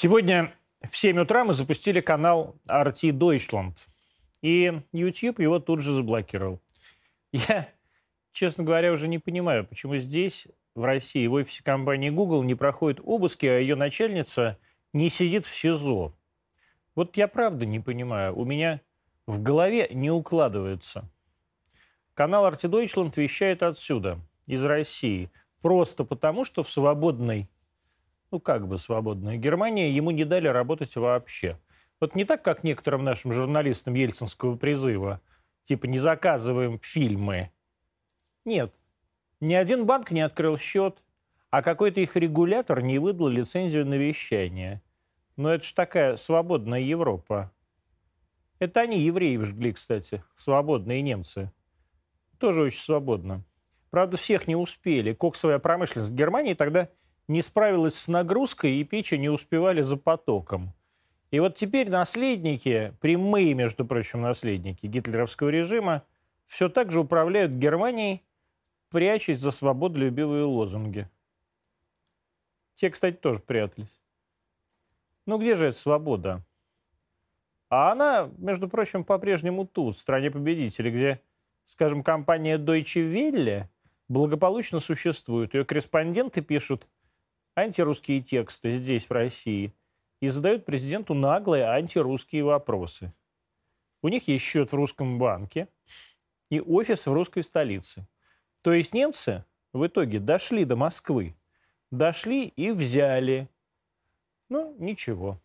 Сегодня в 7 утра мы запустили канал RT Deutschland. И YouTube его тут же заблокировал. Я, честно говоря, уже не понимаю, почему здесь, в России, в офисе компании Google не проходят обыски, а ее начальница не сидит в СИЗО. Вот я правда не понимаю. У меня в голове не укладывается. Канал RT Deutschland вещает отсюда, из России, просто потому, что в свободной ну как бы свободная Германия, ему не дали работать вообще. Вот не так, как некоторым нашим журналистам Ельцинского призыва, типа не заказываем фильмы. Нет, ни один банк не открыл счет, а какой-то их регулятор не выдал лицензию на вещание. Но это ж такая свободная Европа. Это они евреев жгли, кстати, свободные немцы. Тоже очень свободно. Правда, всех не успели. Коксовая промышленность Германии тогда не справилась с нагрузкой, и печи не успевали за потоком. И вот теперь наследники, прямые, между прочим, наследники гитлеровского режима, все так же управляют Германией, прячась за свободолюбивые лозунги. Те, кстати, тоже прятались. Ну где же эта свобода? А она, между прочим, по-прежнему тут, в стране победителей, где, скажем, компания Deutsche Welle благополучно существует. Ее корреспонденты пишут – антирусские тексты здесь, в России, и задают президенту наглые антирусские вопросы. У них есть счет в русском банке и офис в русской столице. То есть немцы в итоге дошли до Москвы, дошли и взяли. Ну, ничего.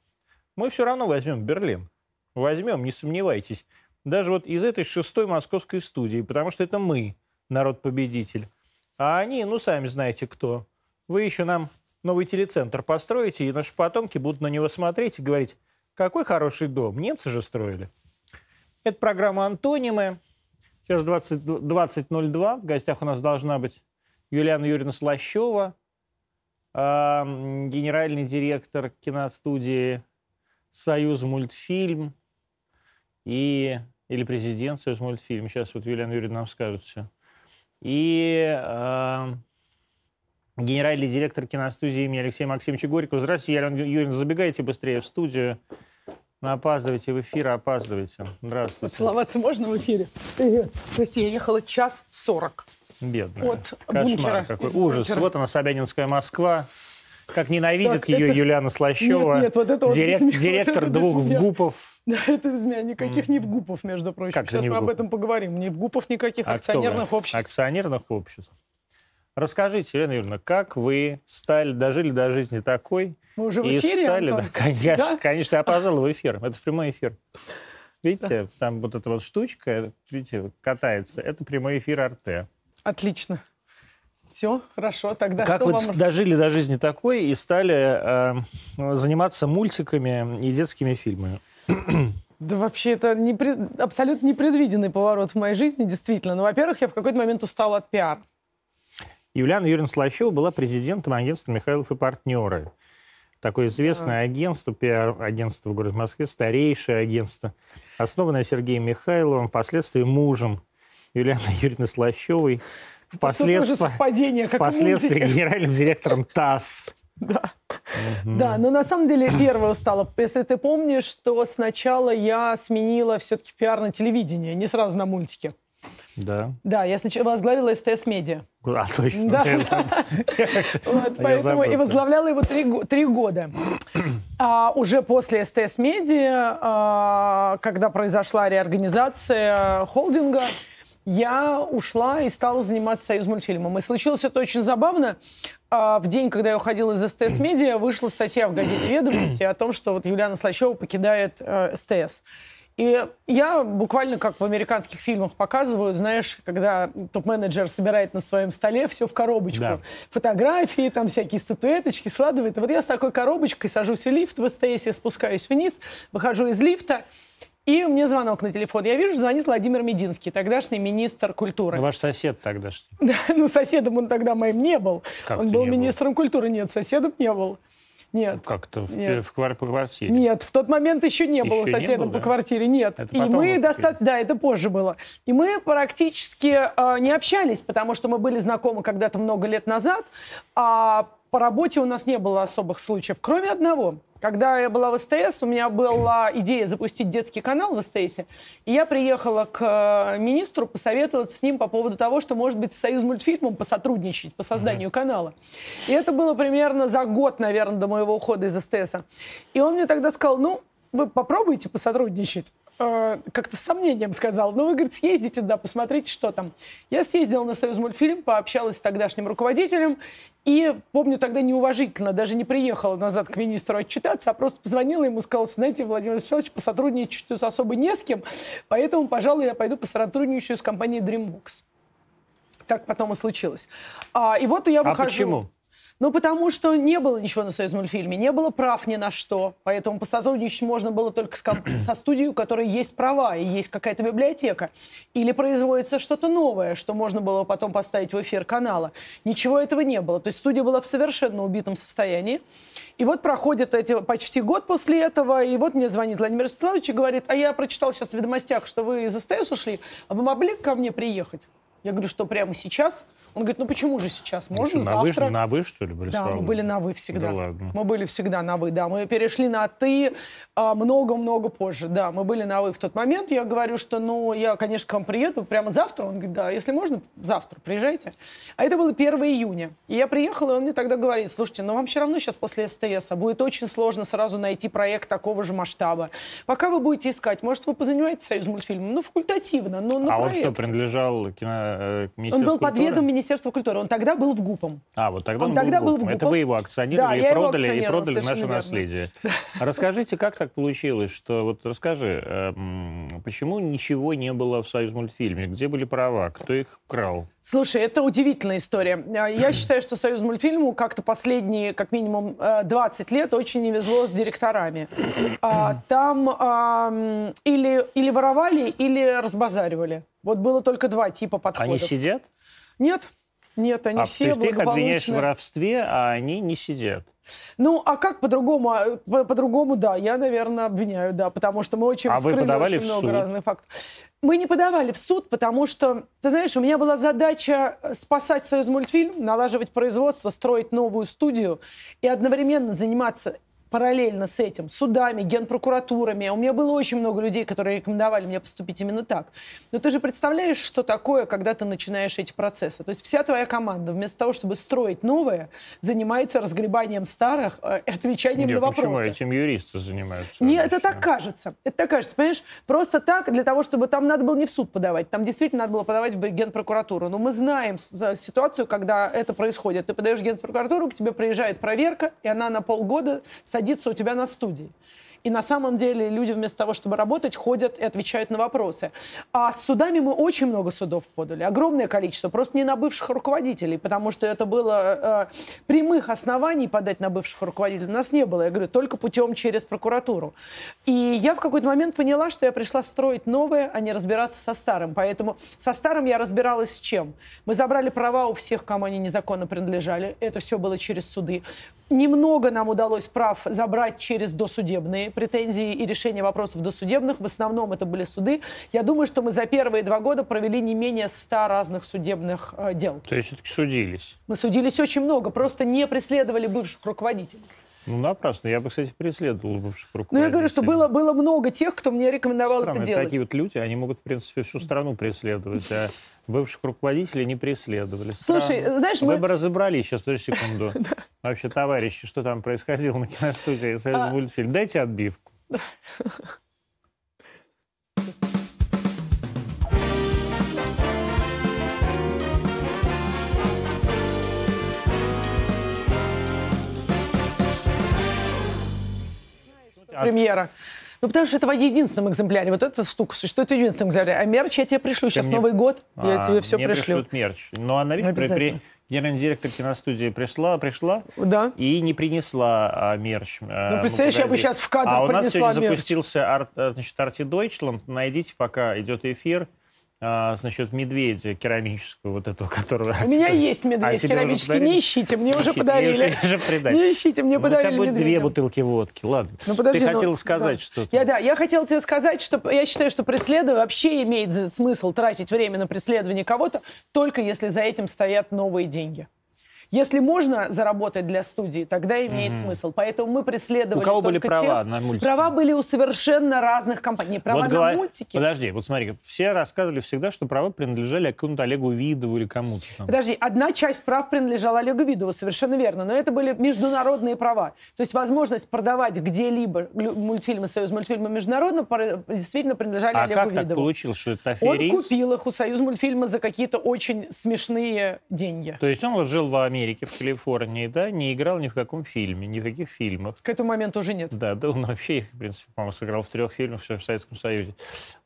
Мы все равно возьмем Берлин. Возьмем, не сомневайтесь. Даже вот из этой шестой московской студии, потому что это мы, народ-победитель. А они, ну, сами знаете кто. Вы еще нам новый телецентр построите, и наши потомки будут на него смотреть и говорить, какой хороший дом, немцы же строили. Это программа «Антонимы». Сейчас 20.02. 20 в гостях у нас должна быть Юлиана Юрьевна Слащева, генеральный директор киностудии «Союз мультфильм» и, или президент «Союз мультфильм». Сейчас вот Юлиана Юрьевна нам скажет все. И генеральный директор киностудии имени Алексея Максимовича Горького. Здравствуйте, Елена Юрьевна, забегайте быстрее в студию. Ну, опаздывайте в эфир, опаздывайте. Здравствуйте. Целоваться можно в эфире? Привет. Прости, я ехала час сорок. Бедная. От Кошмар бункера. какой. Ужас. Бункера. Вот она, Собянинская Москва. Как ненавидит так, ее это... Юлиана Слащева. Нет, нет, вот это вот Дирек... меня, Директор вот двух ГУПов. Да, это без меня. Никаких не в ГУПов, между прочим. Как Сейчас мы об этом поговорим. Не в ГУПов никаких а акционерных обществ. Акционерных обществ. Расскажите, Елена Юрьевна, как вы стали, дожили до жизни такой? Мы уже в эфире, стали, Антон? Да, конечно, да? конечно, я опоздал в эфир. Это прямой эфир. Видите, да. там вот эта вот штучка, видите, катается. Это прямой эфир РТ. Отлично. Все, хорошо, тогда Как вы вам... дожили до жизни такой и стали э, заниматься мультиками и детскими фильмами? Да вообще это не, абсолютно непредвиденный поворот в моей жизни, действительно. Ну, во-первых, я в какой-то момент устала от пиара. Юлиана Юрьевна Слащева была президентом агентства «Михайлов и партнеры». Такое известное агентство, пиар-агентство в городе Москве, старейшее агентство, основанное Сергеем Михайловым, впоследствии мужем Юлианы Юрьевны Слащевой, впоследствии, впоследствии генеральным директором ТАСС. Да. Угу. Да, но на самом деле первое устала. Если ты помнишь, что сначала я сменила все-таки пиар на телевидение, не сразу на мультике. Да. Да, я сначала возглавила СТС Медиа. А, точно. Да, вот, поэтому и возглавляла его три, три года. А уже после СТС Медиа, а, когда произошла реорганизация холдинга, я ушла и стала заниматься союз мультфильмом. И случилось это очень забавно. А, в день, когда я уходила из СТС Медиа, вышла статья в газете «Ведомости» о том, что вот Юлиана Слащева покидает э, СТС. И я буквально как в американских фильмах показываю, знаешь, когда топ-менеджер собирает на своем столе все в коробочку. Да. Фотографии, там всякие статуэточки складывает. И вот я с такой коробочкой сажусь в лифт в СТС, я спускаюсь вниз, выхожу из лифта, и мне звонок на телефон. Я вижу, звонит Владимир Мединский, тогдашний министр культуры. Ну, ваш сосед тогдашний. Да, ну соседом он тогда моим не был. Как он был министром был? культуры. Нет, соседом не был. Нет. Как-то в, в, по квартире? Нет, в тот момент еще не еще было соседом по квартире, нет. Это и мы достаточно, да, это позже было. И мы практически э, не общались, потому что мы были знакомы когда-то много лет назад. А по работе у нас не было особых случаев, кроме одного. Когда я была в СТС, у меня была идея запустить детский канал в СТС, и я приехала к э, министру посоветоваться с ним по поводу того, что, может быть, с Союз мультфильмом посотрудничать по созданию mm-hmm. канала. И это было примерно за год, наверное, до моего ухода из СТС. И он мне тогда сказал, ну, вы попробуйте посотрудничать. Э, как-то с сомнением сказал. Ну, вы, говорит, съездите туда, посмотрите, что там. Я съездила на Союз мультфильм, пообщалась с тогдашним руководителем, и помню, тогда неуважительно, даже не приехала назад к министру отчитаться, а просто позвонила ему, сказала, знаете, Владимир Вячеславович, посотрудничать особо не с кем, поэтому, пожалуй, я пойду посотрудничаю с компанией DreamWorks. Так потом и случилось. А, и вот я а выхожу... почему? Ну, потому что не было ничего на Союз мультфильме, не было прав ни на что. Поэтому посотрудничать можно было только с со студией, у которой есть права и есть какая-то библиотека. Или производится что-то новое, что можно было потом поставить в эфир канала. Ничего этого не было. То есть студия была в совершенно убитом состоянии. И вот проходит эти, почти год после этого, и вот мне звонит Владимир Станиславович и говорит, а я прочитал сейчас в «Ведомостях», что вы из СТС ушли, а вы могли ко мне приехать? Я говорю, что прямо сейчас? Он говорит, ну почему же сейчас? Можно что, завтра. На вы, на вы, что ли, были? Да, мы были на вы всегда. Да ладно. Мы были всегда на вы, да. Мы перешли на ты а, много-много позже. Да, мы были на вы в тот момент. Я говорю, что, ну, я, конечно, к вам приеду прямо завтра. Он говорит, да, если можно, завтра приезжайте. А это было 1 июня. И я приехала, и он мне тогда говорит, слушайте, ну вам все равно сейчас после СТС а будет очень сложно сразу найти проект такого же масштаба. Пока вы будете искать, может, вы позанимаетесь союз мультфильмом? Ну, факультативно, но на А проект. он что, принадлежал кино, э, Он был под ведом Министерства культуры. Он тогда был в ГУПом. А, вот тогда он, он тогда был в ГУПом. Это вы его акционировали да, и продали, и продали наше верно. наследие. Расскажите, как так получилось, что... Вот расскажи, эм, почему ничего не было в Союз мультфильме? Где были права? Кто их украл? Слушай, это удивительная история. А, я считаю, что Союз мультфильму как-то последние, как минимум, 20 э, лет очень не везло с директорами. А, там или, или воровали, или разбазаривали. Вот было только два типа подходов. Они сидят? Нет. Нет, они а, все То есть ты их обвиняешь в воровстве, а они не сидят? Ну, а как по-другому? А, по-другому, да, я, наверное, обвиняю, да, потому что мы очень а вскрыли очень много суд? разных фактов. Мы не подавали в суд, потому что, ты знаешь, у меня была задача спасать Союз мультфильм, налаживать производство, строить новую студию и одновременно заниматься параллельно с этим судами, генпрокуратурами. У меня было очень много людей, которые рекомендовали мне поступить именно так. Но ты же представляешь, что такое, когда ты начинаешь эти процессы. То есть вся твоя команда вместо того, чтобы строить новое, занимается разгребанием старых э, и отвечанием Нет, на вопросы. Почему этим юристы занимаются? Нет, это так кажется. Это так кажется. Понимаешь, просто так, для того, чтобы там надо было не в суд подавать, там действительно надо было подавать в генпрокуратуру. Но мы знаем ситуацию, когда это происходит. Ты подаешь в генпрокуратуру, к тебе приезжает проверка, и она на полгода садится садится у тебя на студии. И на самом деле люди вместо того, чтобы работать, ходят и отвечают на вопросы. А с судами мы очень много судов подали, огромное количество, просто не на бывших руководителей, потому что это было э, прямых оснований подать на бывших руководителей. У нас не было, я говорю, только путем через прокуратуру. И я в какой-то момент поняла, что я пришла строить новое, а не разбираться со старым. Поэтому со старым я разбиралась с чем? Мы забрали права у всех, кому они незаконно принадлежали. Это все было через суды. Немного нам удалось прав забрать через досудебные претензии и решения вопросов досудебных. В основном это были суды. Я думаю, что мы за первые два года провели не менее 100 разных судебных э, дел. То есть все-таки судились? Мы судились очень много, просто не преследовали бывших руководителей. Ну, напрасно. Я бы, кстати, преследовал бывших руководителей. Ну, я говорю, что было, было много тех, кто мне рекомендовал Странно, это делать. Такие вот люди, они могут, в принципе, всю страну преследовать, а бывших руководителей не преследовали. Странно. Слушай, знаешь, Вы мы... бы разобрались сейчас, подожди секунду. Вообще, товарищи, что там происходило на киностудии «Союз а. мультфильм»? Дайте отбивку. Премьера. Ну, потому что это в единственном экземпляре. Вот эта штука существует в единственном экземпляре. А мерч я тебе пришлю. Сейчас мне... Новый год. Я а, тебе все мне пришлю. Мне мерч. Но она, видишь, при, при, генеральный директор киностудии пришла, пришла да. и не принесла а, мерч. А, ну, представляешь, я бы сейчас в кадр А у нас сегодня мерч. запустился арт, э, значит, Арти Deutschland. Найдите, пока идет эфир. А, значит, медведя керамического, вот этого, которого... У меня есть медведь а керамический, не ищите, мне уже подарили. Уже, уже не ищите, мне ну, подарили будет две бутылки водки, ладно. Ну, подожди, Ты ну, хотела сказать что-то. Я, да, я хотела тебе сказать, что я считаю, что преследование вообще имеет смысл тратить время на преследование кого-то, только если за этим стоят новые деньги. Если можно заработать для студии, тогда имеет mm-hmm. смысл. Поэтому мы преследовали У кого были права тех... на мультики? Права были у совершенно разных компаний. Права вот на говор... мультики. Подожди, вот смотри, все рассказывали всегда, что права принадлежали какому-то Олегу Видову или кому-то. Там. Подожди, одна часть прав принадлежала Олегу Видову, совершенно верно. Но это были международные права. То есть возможность продавать где-либо мультфильмы Союз мультфильма международно действительно принадлежали а Олегу как Видову. так получилось, что это аферист? Он купил их у Союз мультфильма за какие-то очень смешные деньги. То есть он вот жил в Америке, в Калифорнии, да, не играл ни в каком фильме, ни в каких фильмах. К этому моменту уже нет. Да, да, он вообще их, в принципе, по-моему, сыграл в трех фильмах все в Советском Союзе.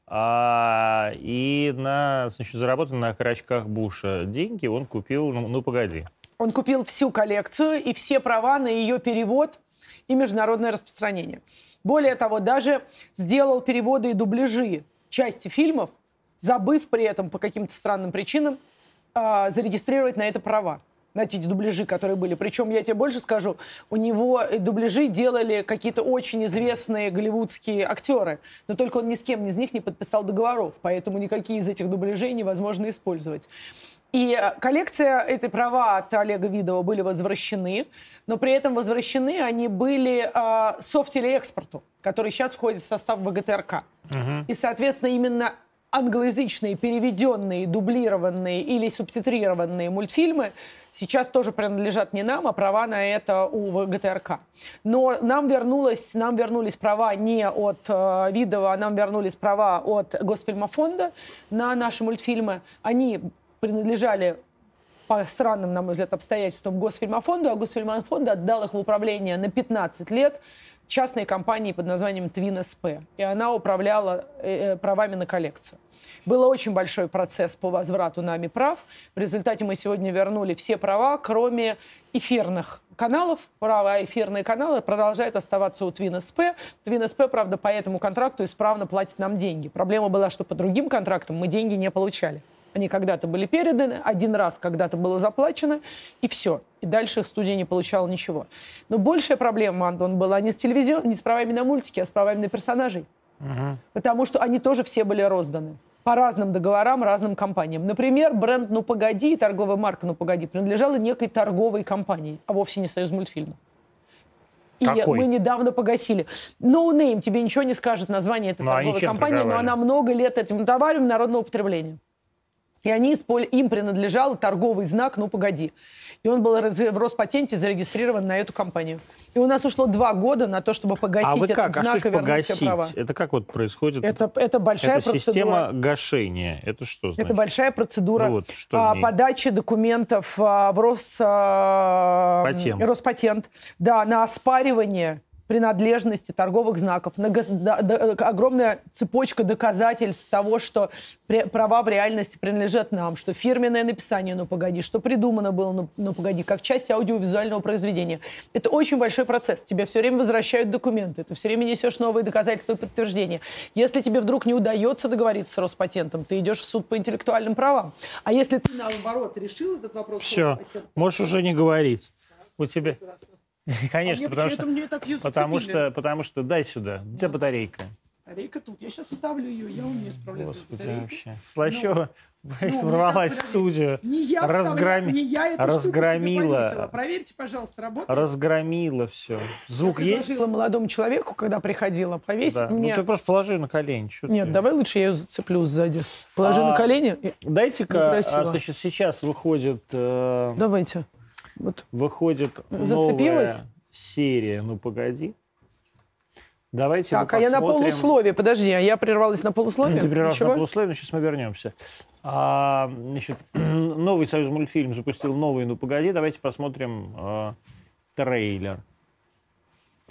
А, и на, значит, заработанные на крачках Буша деньги он купил, ну, ну погоди. Он купил всю коллекцию и все права на ее перевод и международное распространение. Более того, даже сделал переводы и дубляжи части фильмов, забыв при этом по каким-то странным причинам э, зарегистрировать на это права на эти дубляжи, которые были. Причем, я тебе больше скажу, у него дубляжи делали какие-то очень известные голливудские актеры, но только он ни с кем из них не подписал договоров, поэтому никакие из этих дубляжей невозможно использовать. И э, коллекция, этой права от Олега Видова были возвращены, но при этом возвращены они были э, софтелеэкспорту, который сейчас входит в состав ВГТРК. Угу. И, соответственно, именно англоязычные, переведенные, дублированные или субтитрированные мультфильмы сейчас тоже принадлежат не нам, а права на это у ГТРК. Но нам, вернулось, нам вернулись права не от э, Видова, а нам вернулись права от Госфильмофонда на наши мультфильмы. Они принадлежали по странным, на мой взгляд, обстоятельствам Госфильмофонду, а Госфильмофонд отдал их в управление на 15 лет частной компании под названием Twin SP. И она управляла э, э, правами на коллекцию. Был очень большой процесс по возврату нами прав. В результате мы сегодня вернули все права, кроме эфирных каналов. Права эфирные каналы продолжают оставаться у Twin SP. Twin SP, правда, по этому контракту исправно платит нам деньги. Проблема была, что по другим контрактам мы деньги не получали. Они когда-то были переданы, один раз когда-то было заплачено, и все. И дальше студия не получала ничего. Но большая проблема, Антон, была не с телевизион, не с правами на мультики, а с правами на персонажей. Угу. Потому что они тоже все были розданы по разным договорам, разным компаниям. Например, бренд «Ну погоди» и торговая марка «Ну погоди» принадлежала некой торговой компании, а вовсе не союз мультфильма. И Какой? мы недавно погасили. No Name тебе ничего не скажет название этой ну, торговой компании, но она много лет этим товаром народного потребления. И они, им принадлежал торговый знак «Ну, погоди». И он был в Роспатенте зарегистрирован на эту компанию. И у нас ушло два года на то, чтобы погасить а вы этот как? А знак а и вернуть все права. Это как вот происходит? Это, это большая это процедура. система гашения. Это что значит? Это большая процедура ну, вот, что а, подачи документов а, в Рос, а, Роспатент. Да, на оспаривание принадлежности торговых знаков, огромная цепочка доказательств того, что права в реальности принадлежат нам, что фирменное написание «Ну, погоди», что придумано было «Ну, ну погоди», как часть аудиовизуального произведения. Это очень большой процесс. Тебе все время возвращают документы, ты все время несешь новые доказательства и подтверждения. Если тебе вдруг не удается договориться с Роспатентом, ты идешь в суд по интеллектуальным правам. А если ты, наоборот, решил этот вопрос Все, можешь уже не говорить. У тебя... Прекрасно. Конечно, а потому, что, мне так потому что, потому что дай сюда, где батарейка? Батарейка тут. Я сейчас вставлю ее, я умею справляться Господи, с батарейкой. вообще. Слащева ну, ворвалась в студию. Не я разграми... не я эту разгромила. Проверьте, пожалуйста, работает. Разгромила все. Звук я есть? предложила молодому человеку, когда приходила, повесить да. Ну, мне... Ну, ты просто положи на колени. Что Нет, ты? давай лучше я ее зацеплю сзади. Положи а, на колени. Дайте-ка, а, значит, сейчас выходит... Э... Давайте. Вот. Выходит Зацепилась? новая серия «Ну, погоди». Давайте Так, а я на полусловие, подожди, а я прервалась на полусловие? Ты прервалась на полусловие, но сейчас мы вернемся. А, значит, новый союз мультфильм запустил новый «Ну, погоди». Давайте посмотрим э, трейлер.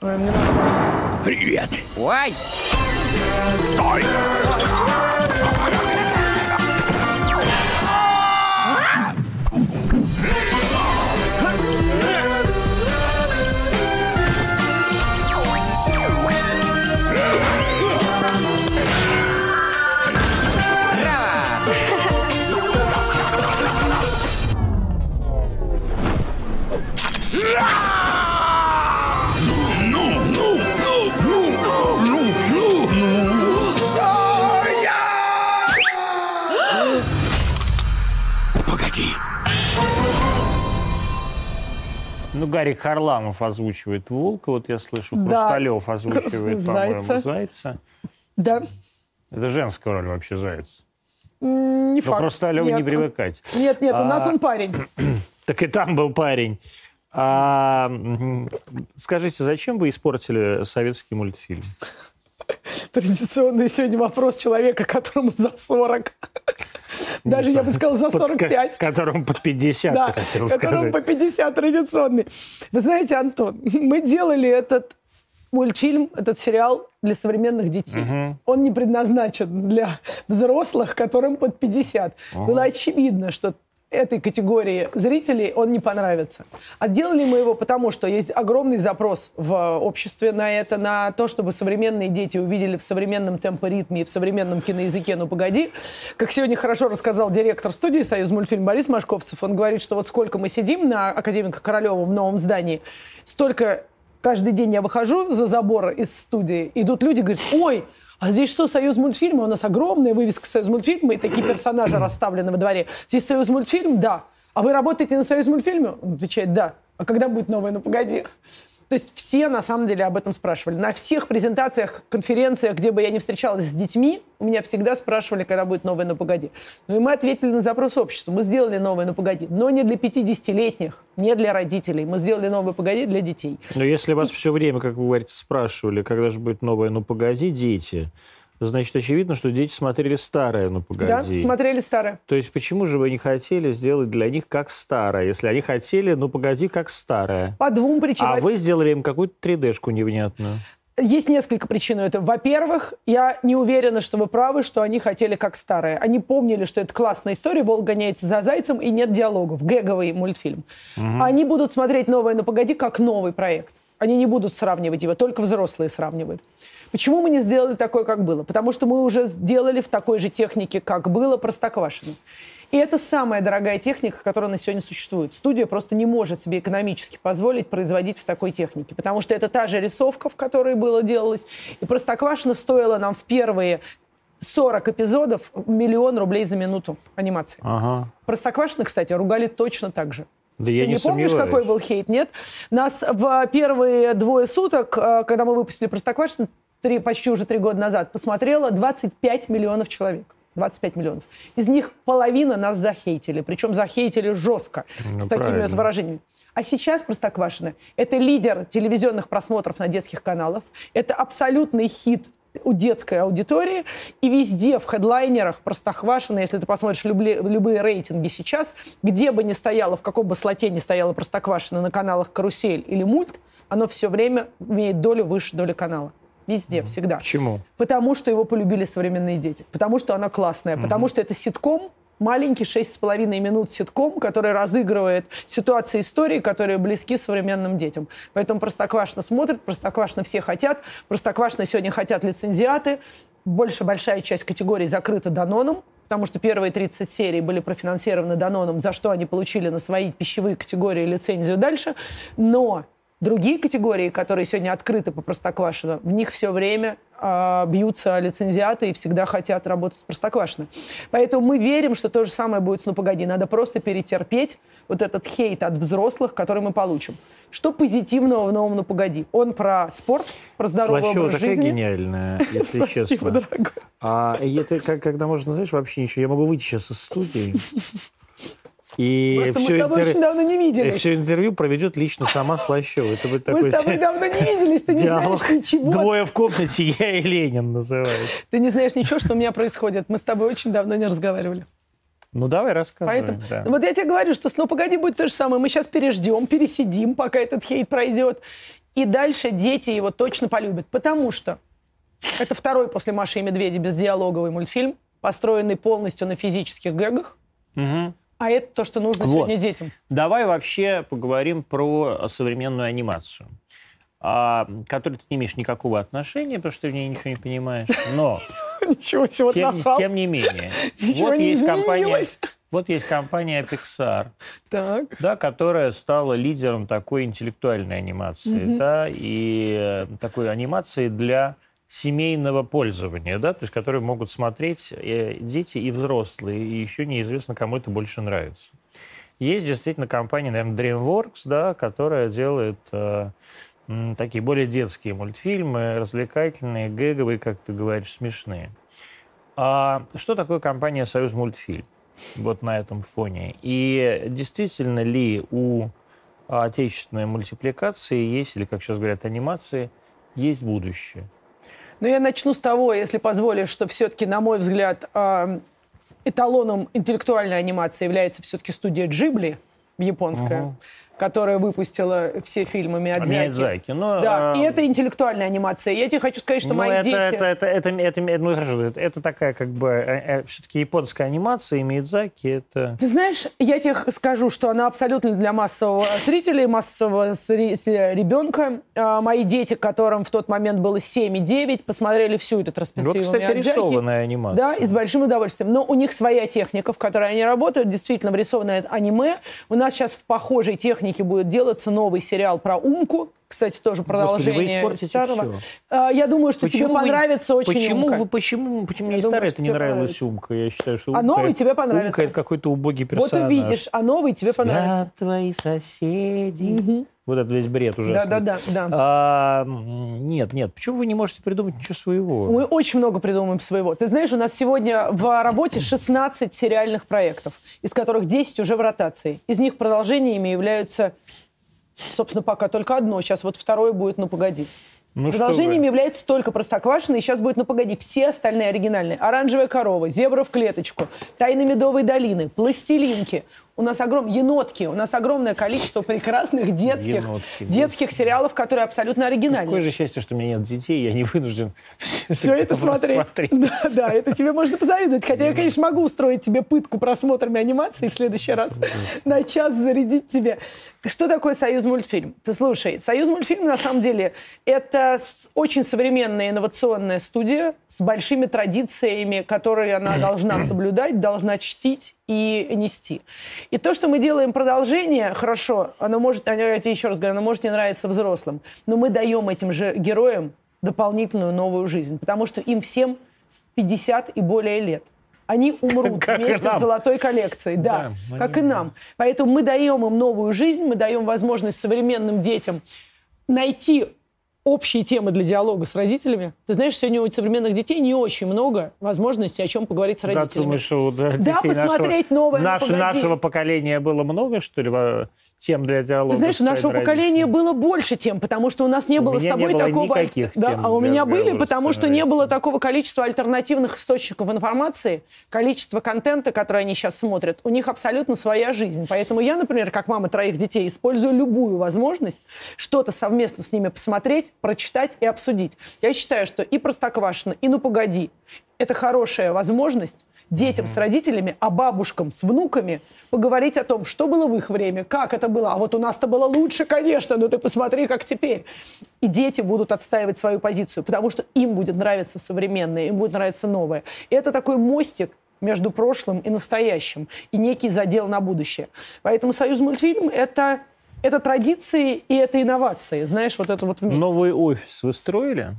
Ой, мне надо... Привет! Ой! Стой! Гарик Харламов озвучивает волка, вот я слышу. Да. Хрусталев озвучивает, по-моему, зайца. Да. Это женская роль вообще, заяц. Не факт. Но Хрусталеву не привыкать. Нет, нет, у нас а, он парень. Так и там был парень. А, скажите, зачем вы испортили советский мультфильм? Традиционный сегодня вопрос человека, которому за 40. Даже, я бы сказала, за 45. Под, которому под 50, да, хотел которому сказать. по 50 традиционный. Вы знаете, Антон, мы делали этот мультфильм, этот сериал для современных детей. Угу. Он не предназначен для взрослых, которым под 50. Угу. Было очевидно, что этой категории зрителей он не понравится. А делали мы его потому, что есть огромный запрос в обществе на это, на то, чтобы современные дети увидели в современном темпоритме и в современном киноязыке «Ну, погоди». Как сегодня хорошо рассказал директор студии «Союз мультфильм» Борис Машковцев, он говорит, что вот сколько мы сидим на Академика Королева в новом здании, столько каждый день я выхожу за забор из студии, идут люди, говорят, ой, а здесь что, союз мультфильма? У нас огромная вывеска союз мультфильма, и такие персонажи расставлены во дворе. Здесь союз мультфильм? Да. А вы работаете на союз мультфильме? Он отвечает, да. А когда будет новое? Ну, погоди. То есть все, на самом деле, об этом спрашивали. На всех презентациях, конференциях, где бы я не встречалась с детьми, у меня всегда спрашивали, когда будет новое «Ну, погоди». Ну и мы ответили на запрос общества. Мы сделали новое «Ну, погоди», но не для 50-летних, не для родителей. Мы сделали новое «Погоди» для детей. Но если вас все время, как вы говорите, спрашивали, когда же будет новое «Ну, погоди», дети, Значит, очевидно, что дети смотрели старое, ну погоди. Да, смотрели старое. То есть почему же вы не хотели сделать для них как старое, если они хотели, ну погоди, как старое? По двум причинам. А вы сделали им какую-то 3D-шку невнятную. Есть несколько причин этого. Во-первых, я не уверена, что вы правы, что они хотели как старое. Они помнили, что это классная история, волк гоняется за зайцем, и нет диалогов. Гэговый мультфильм. Угу. Они будут смотреть «Новое, ну погоди» как новый проект. Они не будут сравнивать его, только взрослые сравнивают. Почему мы не сделали такое, как было? Потому что мы уже сделали в такой же технике, как было, Простоквашино. И это самая дорогая техника, которая на сегодня существует. Студия просто не может себе экономически позволить производить в такой технике, потому что это та же рисовка, в которой было делалось. И Простоквашино стоило нам в первые 40 эпизодов миллион рублей за минуту анимации. Ага. Простоквашино, кстати, ругали точно так же. Да я Ты не, не помнишь, какой был хейт? Нет? Нас в первые двое суток, э, когда мы выпустили Простоквашино, три, почти уже три года назад, посмотрело 25 миллионов человек. 25 миллионов. Из них половина нас захейтили. Причем захейтили жестко, ну, с такими правильно. выражениями. А сейчас Простоквашино – это лидер телевизионных просмотров на детских каналах. Это абсолютный хит у детской аудитории. И везде в хедлайнерах Простоквашино, если ты посмотришь любли, любые рейтинги сейчас, где бы ни стояло, в каком бы слоте ни стояло Простоквашино на каналах «Карусель» или «Мульт», оно все время имеет долю выше доли канала. Везде, всегда. Почему? Потому что его полюбили современные дети. Потому что она классная. Потому что это ситком, маленький 6,5 минут ситком, который разыгрывает ситуации истории, которые близки современным детям. Поэтому Простоквашино смотрит, Простоквашино все хотят, Простоквашино сегодня хотят лицензиаты. Больше большая часть категорий закрыта Даноном, потому что первые 30 серий были профинансированы Даноном, за что они получили на свои пищевые категории лицензию дальше. Но Другие категории, которые сегодня открыты по Простоквашино, в них все время бьются лицензиаты и всегда хотят работать с Простоквашино. Поэтому мы верим, что то же самое будет с «Ну, погоди». Надо просто перетерпеть вот этот хейт от взрослых, который мы получим. Что позитивного в новом «Ну, погоди»? Он про спорт, про здоровый Слащева образ такая жизни. гениальная, если Спасибо, честно. дорогой. А это когда можно, знаешь, вообще ничего. Я могу выйти сейчас из студии и Просто мы с тобой интер... очень давно не виделись. Все интервью проведет лично сама Слащева. Это будет мы с тобой давно не виделись, ты не знаешь ничего. Двое в комнате, я и Ленин называют. Ты не знаешь ничего, что у меня происходит. Мы с тобой очень давно не разговаривали. Ну, давай рассказывай. Поэтому, да. вот я тебе говорю, что «Ну, погоди» будет то же самое. Мы сейчас переждем, пересидим, пока этот хейт пройдет. И дальше дети его точно полюбят. Потому что это второй после «Маши и медведя» бездиалоговый мультфильм, построенный полностью на физических гэгах. Угу. А это то, что нужно вот. сегодня детям. Давай вообще поговорим про современную анимацию, а, к которой ты не имеешь никакого отношения, потому что ты в ней ничего не понимаешь. Но Ничего себе, тем, тем не менее, Ничего вот не есть компания, вот есть компания Pixar, так. да, которая стала лидером такой интеллектуальной анимации, угу. да, и э, такой анимации для семейного пользования, да, то есть которые могут смотреть э, дети и взрослые, и еще неизвестно, кому это больше нравится. Есть действительно компания, наверное, DreamWorks, да, которая делает э, такие более детские мультфильмы, развлекательные, гэговые, как ты говоришь, смешные. А что такое компания «Союз мультфильм»? Вот на этом фоне. И действительно ли у отечественной мультипликации есть, или, как сейчас говорят, анимации, есть будущее? Ну, я начну с того, если позволишь, что все-таки, на мой взгляд, эталоном интеллектуальной анимации является все-таки студия Джибли японская. Угу которая выпустила все фильмы Миядзаки. Миядзаки. Ну, да, а... и это интеллектуальная анимация. Я тебе хочу сказать, что ну, мои это, дети... Это, это, это, это, это, ну, хорошо, это, это такая как бы э, э, все-таки японская анимация, и Миядзаки это... Ты знаешь, я тебе скажу, что она абсолютно для массового зрителя, массового зрителя ребенка. А, мои дети, которым в тот момент было 7 и 9, посмотрели всю эту ретроспективу Вот, кстати, Миядзаки. рисованная анимация. Да, и с большим удовольствием. Но у них своя техника, в которой они работают, действительно рисованное аниме. У нас сейчас в похожей технике будет делаться новый сериал про Умку. Кстати, тоже продолжение Господи, старого. Все. Я думаю, что почему тебе вы, понравится очень почему Умка. Вы, почему, почему мне старый это не нравилась Умка? Я считаю, что Умка, а новый тебе понравится. Умка это какой-то убогий персонаж. Вот увидишь, а новый тебе Спят понравится. твои соседи. Угу. Вот этот весь бред. Да, да, да. да. А, нет, нет. Почему вы не можете придумать ничего своего? Мы очень много придумаем своего. Ты знаешь, у нас сегодня в работе 16 сериальных проектов, из которых 10 уже в ротации. Из них продолжениями являются Собственно, пока только одно. Сейчас вот второе будет «Ну, погоди». Ну, Продолжением является только «Простоквашино», и сейчас будет «Ну, погоди». Все остальные оригинальные. «Оранжевая корова», «Зебра в клеточку», «Тайны Медовой долины», «Пластилинки», у нас огром... енотки, у нас огромное количество прекрасных детских, енотки, детских сериалов, которые абсолютно оригинальные. Какое же счастье, что у меня нет детей, я не вынужден все, все это смотреть. смотреть. Да, да, это тебе можно позавидовать. Хотя я, конечно, могу устроить тебе пытку просмотрами анимации в следующий раз на час зарядить тебе. Что такое «Союз мультфильм»? Ты слушай, «Союз мультфильм» на самом деле это очень современная инновационная студия с большими традициями, которые она должна соблюдать, должна чтить и нести. И то, что мы делаем продолжение, хорошо, оно может, я тебе еще раз говорю, оно может не нравиться взрослым, но мы даем этим же героям дополнительную новую жизнь, потому что им всем 50 и более лет. Они умрут как вместе с золотой коллекцией. Да, да как и нам. Поэтому мы даем им новую жизнь, мы даем возможность современным детям найти общие темы для диалога с родителями. Ты знаешь, сегодня у современных детей не очень много возможностей о чем поговорить с родителями. Да, думаешь, что да, да посмотреть нашего, новое. Наш, нашего поколения было много, что ли, тем для диалога? Ты знаешь, у нашего поколения было больше тем, потому что у нас не у было с тобой было такого... Никаких да, а у меня были, потому что не было такого количества альтернативных источников информации, количество контента, который они сейчас смотрят. У них абсолютно своя жизнь. Поэтому я, например, как мама троих детей, использую любую возможность что-то совместно с ними посмотреть, прочитать и обсудить. Я считаю, что и Простоквашино, и Ну погоди, это хорошая возможность детям mm-hmm. с родителями, а бабушкам с внуками поговорить о том, что было в их время, как это было. А вот у нас-то было лучше, конечно, но ты посмотри, как теперь. И дети будут отстаивать свою позицию, потому что им будет нравиться современное, им будет нравиться новое. И это такой мостик между прошлым и настоящим, и некий задел на будущее. Поэтому «Союз мультфильм» — это это традиции и это инновации. Знаешь, вот это вот вместе. Новый офис вы строили?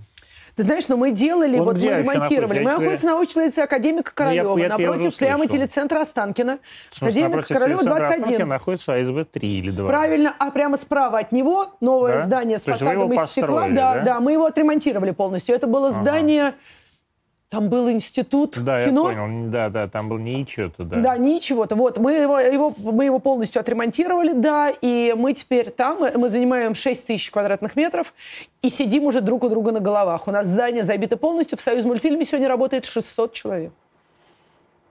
Ты знаешь, но ну, мы делали, Он вот мы ремонтировали. Мы находимся на научной улице Академика Королева, ну, я, я, напротив я прямо телецентра Останкина. Академика Королева 21. Останкина находится АСБ-3 или 2. Правильно, а прямо справа от него новое да? здание с фасадом из стекла. Да, да, да, мы его отремонтировали полностью. Это было здание... Там был институт да, кино. я понял. Да, да, там был не чего-то, да. Да, не чего-то. Вот, мы его, его, мы его полностью отремонтировали, да, и мы теперь там, мы занимаем 6 тысяч квадратных метров и сидим уже друг у друга на головах. У нас здание забито полностью. В «Союз мультфильме» сегодня работает 600 человек.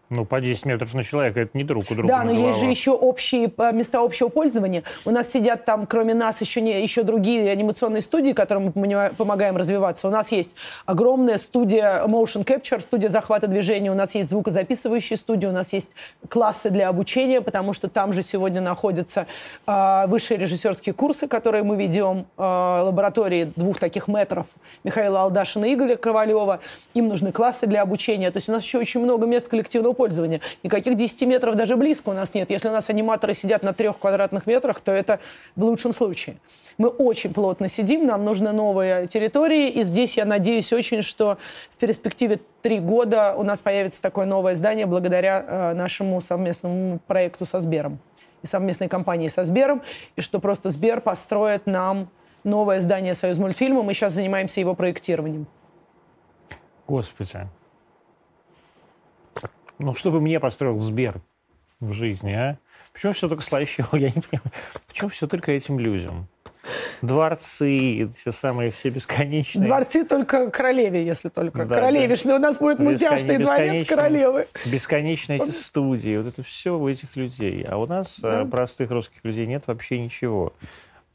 Ну, по 10 метров на человека это не друг у друга. Да, но голова. есть же еще общие э, места общего пользования. У нас сидят там, кроме нас, еще, не, еще другие анимационные студии, которым мы помогаем развиваться. У нас есть огромная студия motion capture, студия захвата движения, у нас есть звукозаписывающие студии, у нас есть классы для обучения, потому что там же сегодня находятся э, высшие режиссерские курсы, которые мы ведем, э, лаборатории двух таких метров Михаила Алдашина и Игоря Ковалева. Им нужны классы для обучения. То есть у нас еще очень много мест коллективного пользования. Никаких 10 метров даже близко у нас нет. Если у нас аниматоры сидят на трех квадратных метрах, то это в лучшем случае. Мы очень плотно сидим, нам нужны новые территории, и здесь я надеюсь очень, что в перспективе три года у нас появится такое новое здание благодаря э, нашему совместному проекту со Сбером и совместной компанией со Сбером, и что просто Сбер построит нам новое здание Союз мультфильма. Мы сейчас занимаемся его проектированием. Господи. Ну, чтобы мне построил Сбер в жизни, а? Почему все только слащего? Я не понимаю. Почему все только этим людям? Дворцы, все самые, все бесконечные. Дворцы только королеве, если только. Да, Королевишны. Да. У нас будет мультяшный дворец королевы. Бесконечные эти студии. Вот это все у этих людей. А у нас, да. Э, простых русских людей, нет вообще ничего.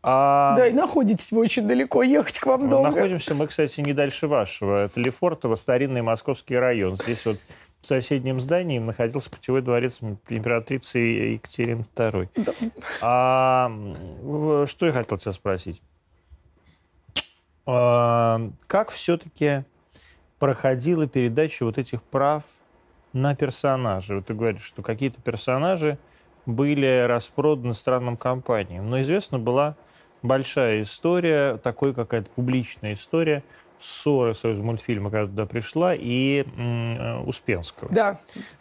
А... Да, и находитесь вы очень далеко, ехать к вам долго. Находимся мы, кстати, не дальше вашего. Это Лефортово, старинный московский район. Здесь вот в соседнем здании находился путевой дворец императрицы Екатерины II. Да. А, что я хотел тебя спросить? А, как все-таки проходила передача вот этих прав на персонажей? Вот ты говоришь, что какие-то персонажи были распроданы странным компаниям. Но известно была большая история, такой какая-то публичная история – ссоры Союз мультфильма, когда туда пришла, и м, Успенского. Да.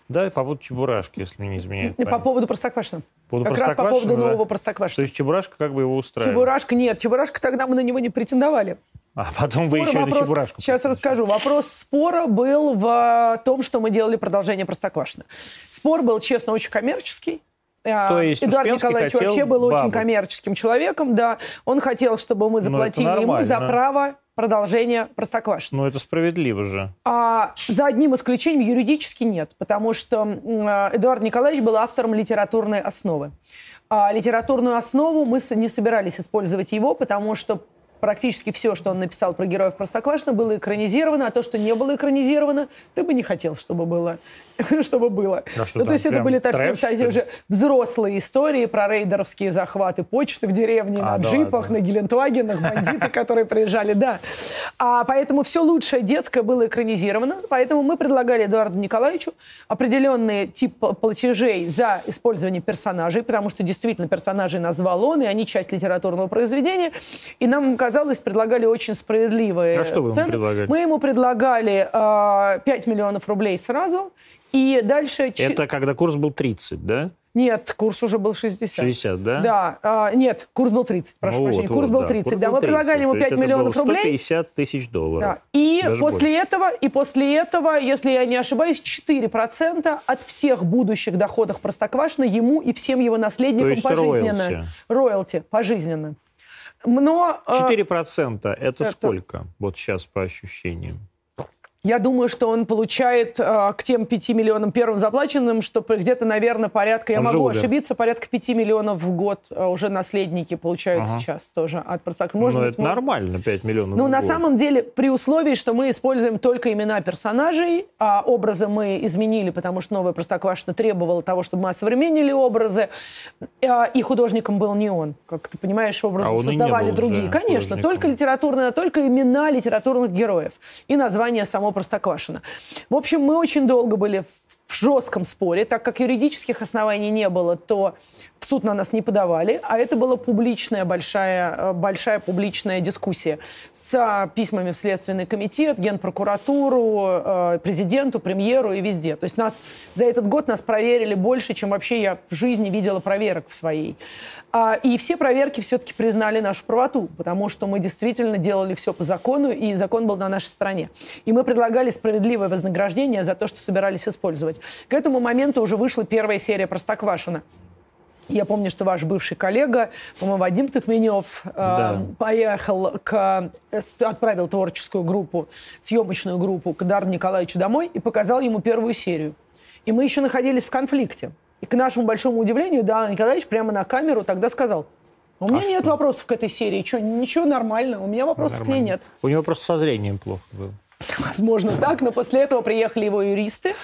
Да, по поводу Чебурашки, если мне не изменяет По поводу Простоквашина. По поводу как раз по поводу да. нового Простоквашина. То есть Чебурашка как бы его устраивает? Чебурашка нет. Чебурашка тогда мы на него не претендовали. А потом Спор, вы еще вопрос, Чебурашку. Сейчас расскажу. Вопрос спора был в том, что мы делали продолжение Простоквашина. Спор был, честно, очень коммерческий. А, То есть Эдуард Николаевич вообще был бабу. очень коммерческим человеком, да. Он хотел, чтобы мы ну, заплатили ему за право продолжения Простоквашино. Ну, это справедливо же. А, за одним исключением юридически нет, потому что Эдуард Николаевич был автором литературной основы. А литературную основу мы не собирались использовать его, потому что практически все, что он написал про героев Простоквашино, было экранизировано, а то, что не было экранизировано, ты бы не хотел, чтобы было. чтобы было. А ну, то есть это были так кстати, уже взрослые истории про рейдеровские захваты почты в деревне, а, на да джипах, ладно. на Гелендвагенах, бандиты, которые приезжали, да. А, поэтому все лучшее детское было экранизировано, поэтому мы предлагали Эдуарду Николаевичу определенный тип платежей за использование персонажей, потому что действительно персонажей назвал он, и они часть литературного произведения, и нам казалось, предлагали очень справедливые а что вы ему предлагали? Мы ему предлагали э, 5 миллионов рублей сразу, и дальше... Это когда курс был 30, да? Нет, курс уже был 60. 60, да? Да. А, нет, курс был 30, прошу ну, прощения. Вот, курс был 30, да. Был Мы 30, предлагали ему 5 миллионов было 150 рублей. 150 тысяч долларов. Да. И после больше. этого, и после этого, если я не ошибаюсь, 4% от всех будущих доходов Простоквашина ему и всем его наследникам То есть пожизненно. Роялти, пожизненно. Но, 4% э, это, это сколько? Вот сейчас по ощущениям. Я думаю, что он получает э, к тем 5 миллионам первым заплаченным, что где-то, наверное, порядка, я могу ошибиться, порядка 5 миллионов в год э, уже наследники получают ага. сейчас тоже от проспекта. Может ну, быть, это может... нормально, 5 миллионов Ну, на год. самом деле, при условии, что мы используем только имена персонажей, а образы мы изменили, потому что новая Простоквашина требовала того, чтобы мы осовременили образы, э, и художником был не он. Как ты понимаешь, образы а создавали другие. Конечно, только литературные, только имена литературных героев и название само Простоквашино. В общем, мы очень долго были в жестком споре, так как юридических оснований не было, то в суд на нас не подавали, а это была публичная, большая, э, большая публичная дискуссия с письмами в Следственный комитет, Генпрокуратуру, э, президенту, премьеру и везде. То есть нас за этот год нас проверили больше, чем вообще я в жизни видела проверок в своей. А, и все проверки все-таки признали нашу правоту, потому что мы действительно делали все по закону, и закон был на нашей стороне. И мы предлагали справедливое вознаграждение за то, что собирались использовать. К этому моменту уже вышла первая серия «Простоквашина». Я помню, что ваш бывший коллега, по-моему, Вадим Тахменев, э, да. э, поехал к... отправил творческую группу, съемочную группу к Дару Николаевичу домой и показал ему первую серию. И мы еще находились в конфликте. И к нашему большому удивлению, Дар Николаевич прямо на камеру тогда сказал, у меня а нет что? вопросов к этой серии. Что, ничего нормально, у меня вопросов ну, к ней нет. У него просто со зрением плохо было. Возможно так, но после этого приехали его юристы,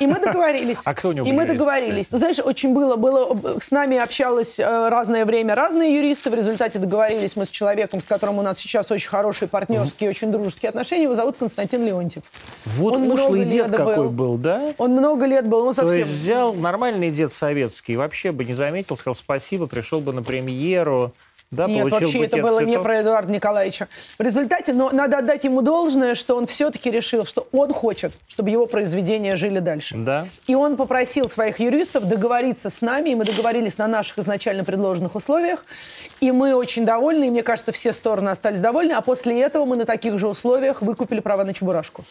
и мы договорились. А кто у него И мы договорились. Знаешь, очень было, было, с нами общалось э, разное время разные юристы, в результате договорились мы с человеком, с которым у нас сейчас очень хорошие партнерские, очень дружеские отношения, его зовут Константин Леонтьев. Вот он ушлый дед какой был. был, да? Он много лет был, ну совсем. То есть взял нормальный дед советский, вообще бы не заметил, сказал спасибо, пришел бы на премьеру, Да, Нет, вообще это было цветов. не про Эдуарда Николаевича. В результате, но надо отдать ему должное, что он все-таки решил, что он хочет, чтобы его произведения жили дальше. Да. И он попросил своих юристов договориться с нами, и мы договорились на наших изначально предложенных условиях. И мы очень довольны, и мне кажется, все стороны остались довольны. А после этого мы на таких же условиях выкупили права на Чебурашку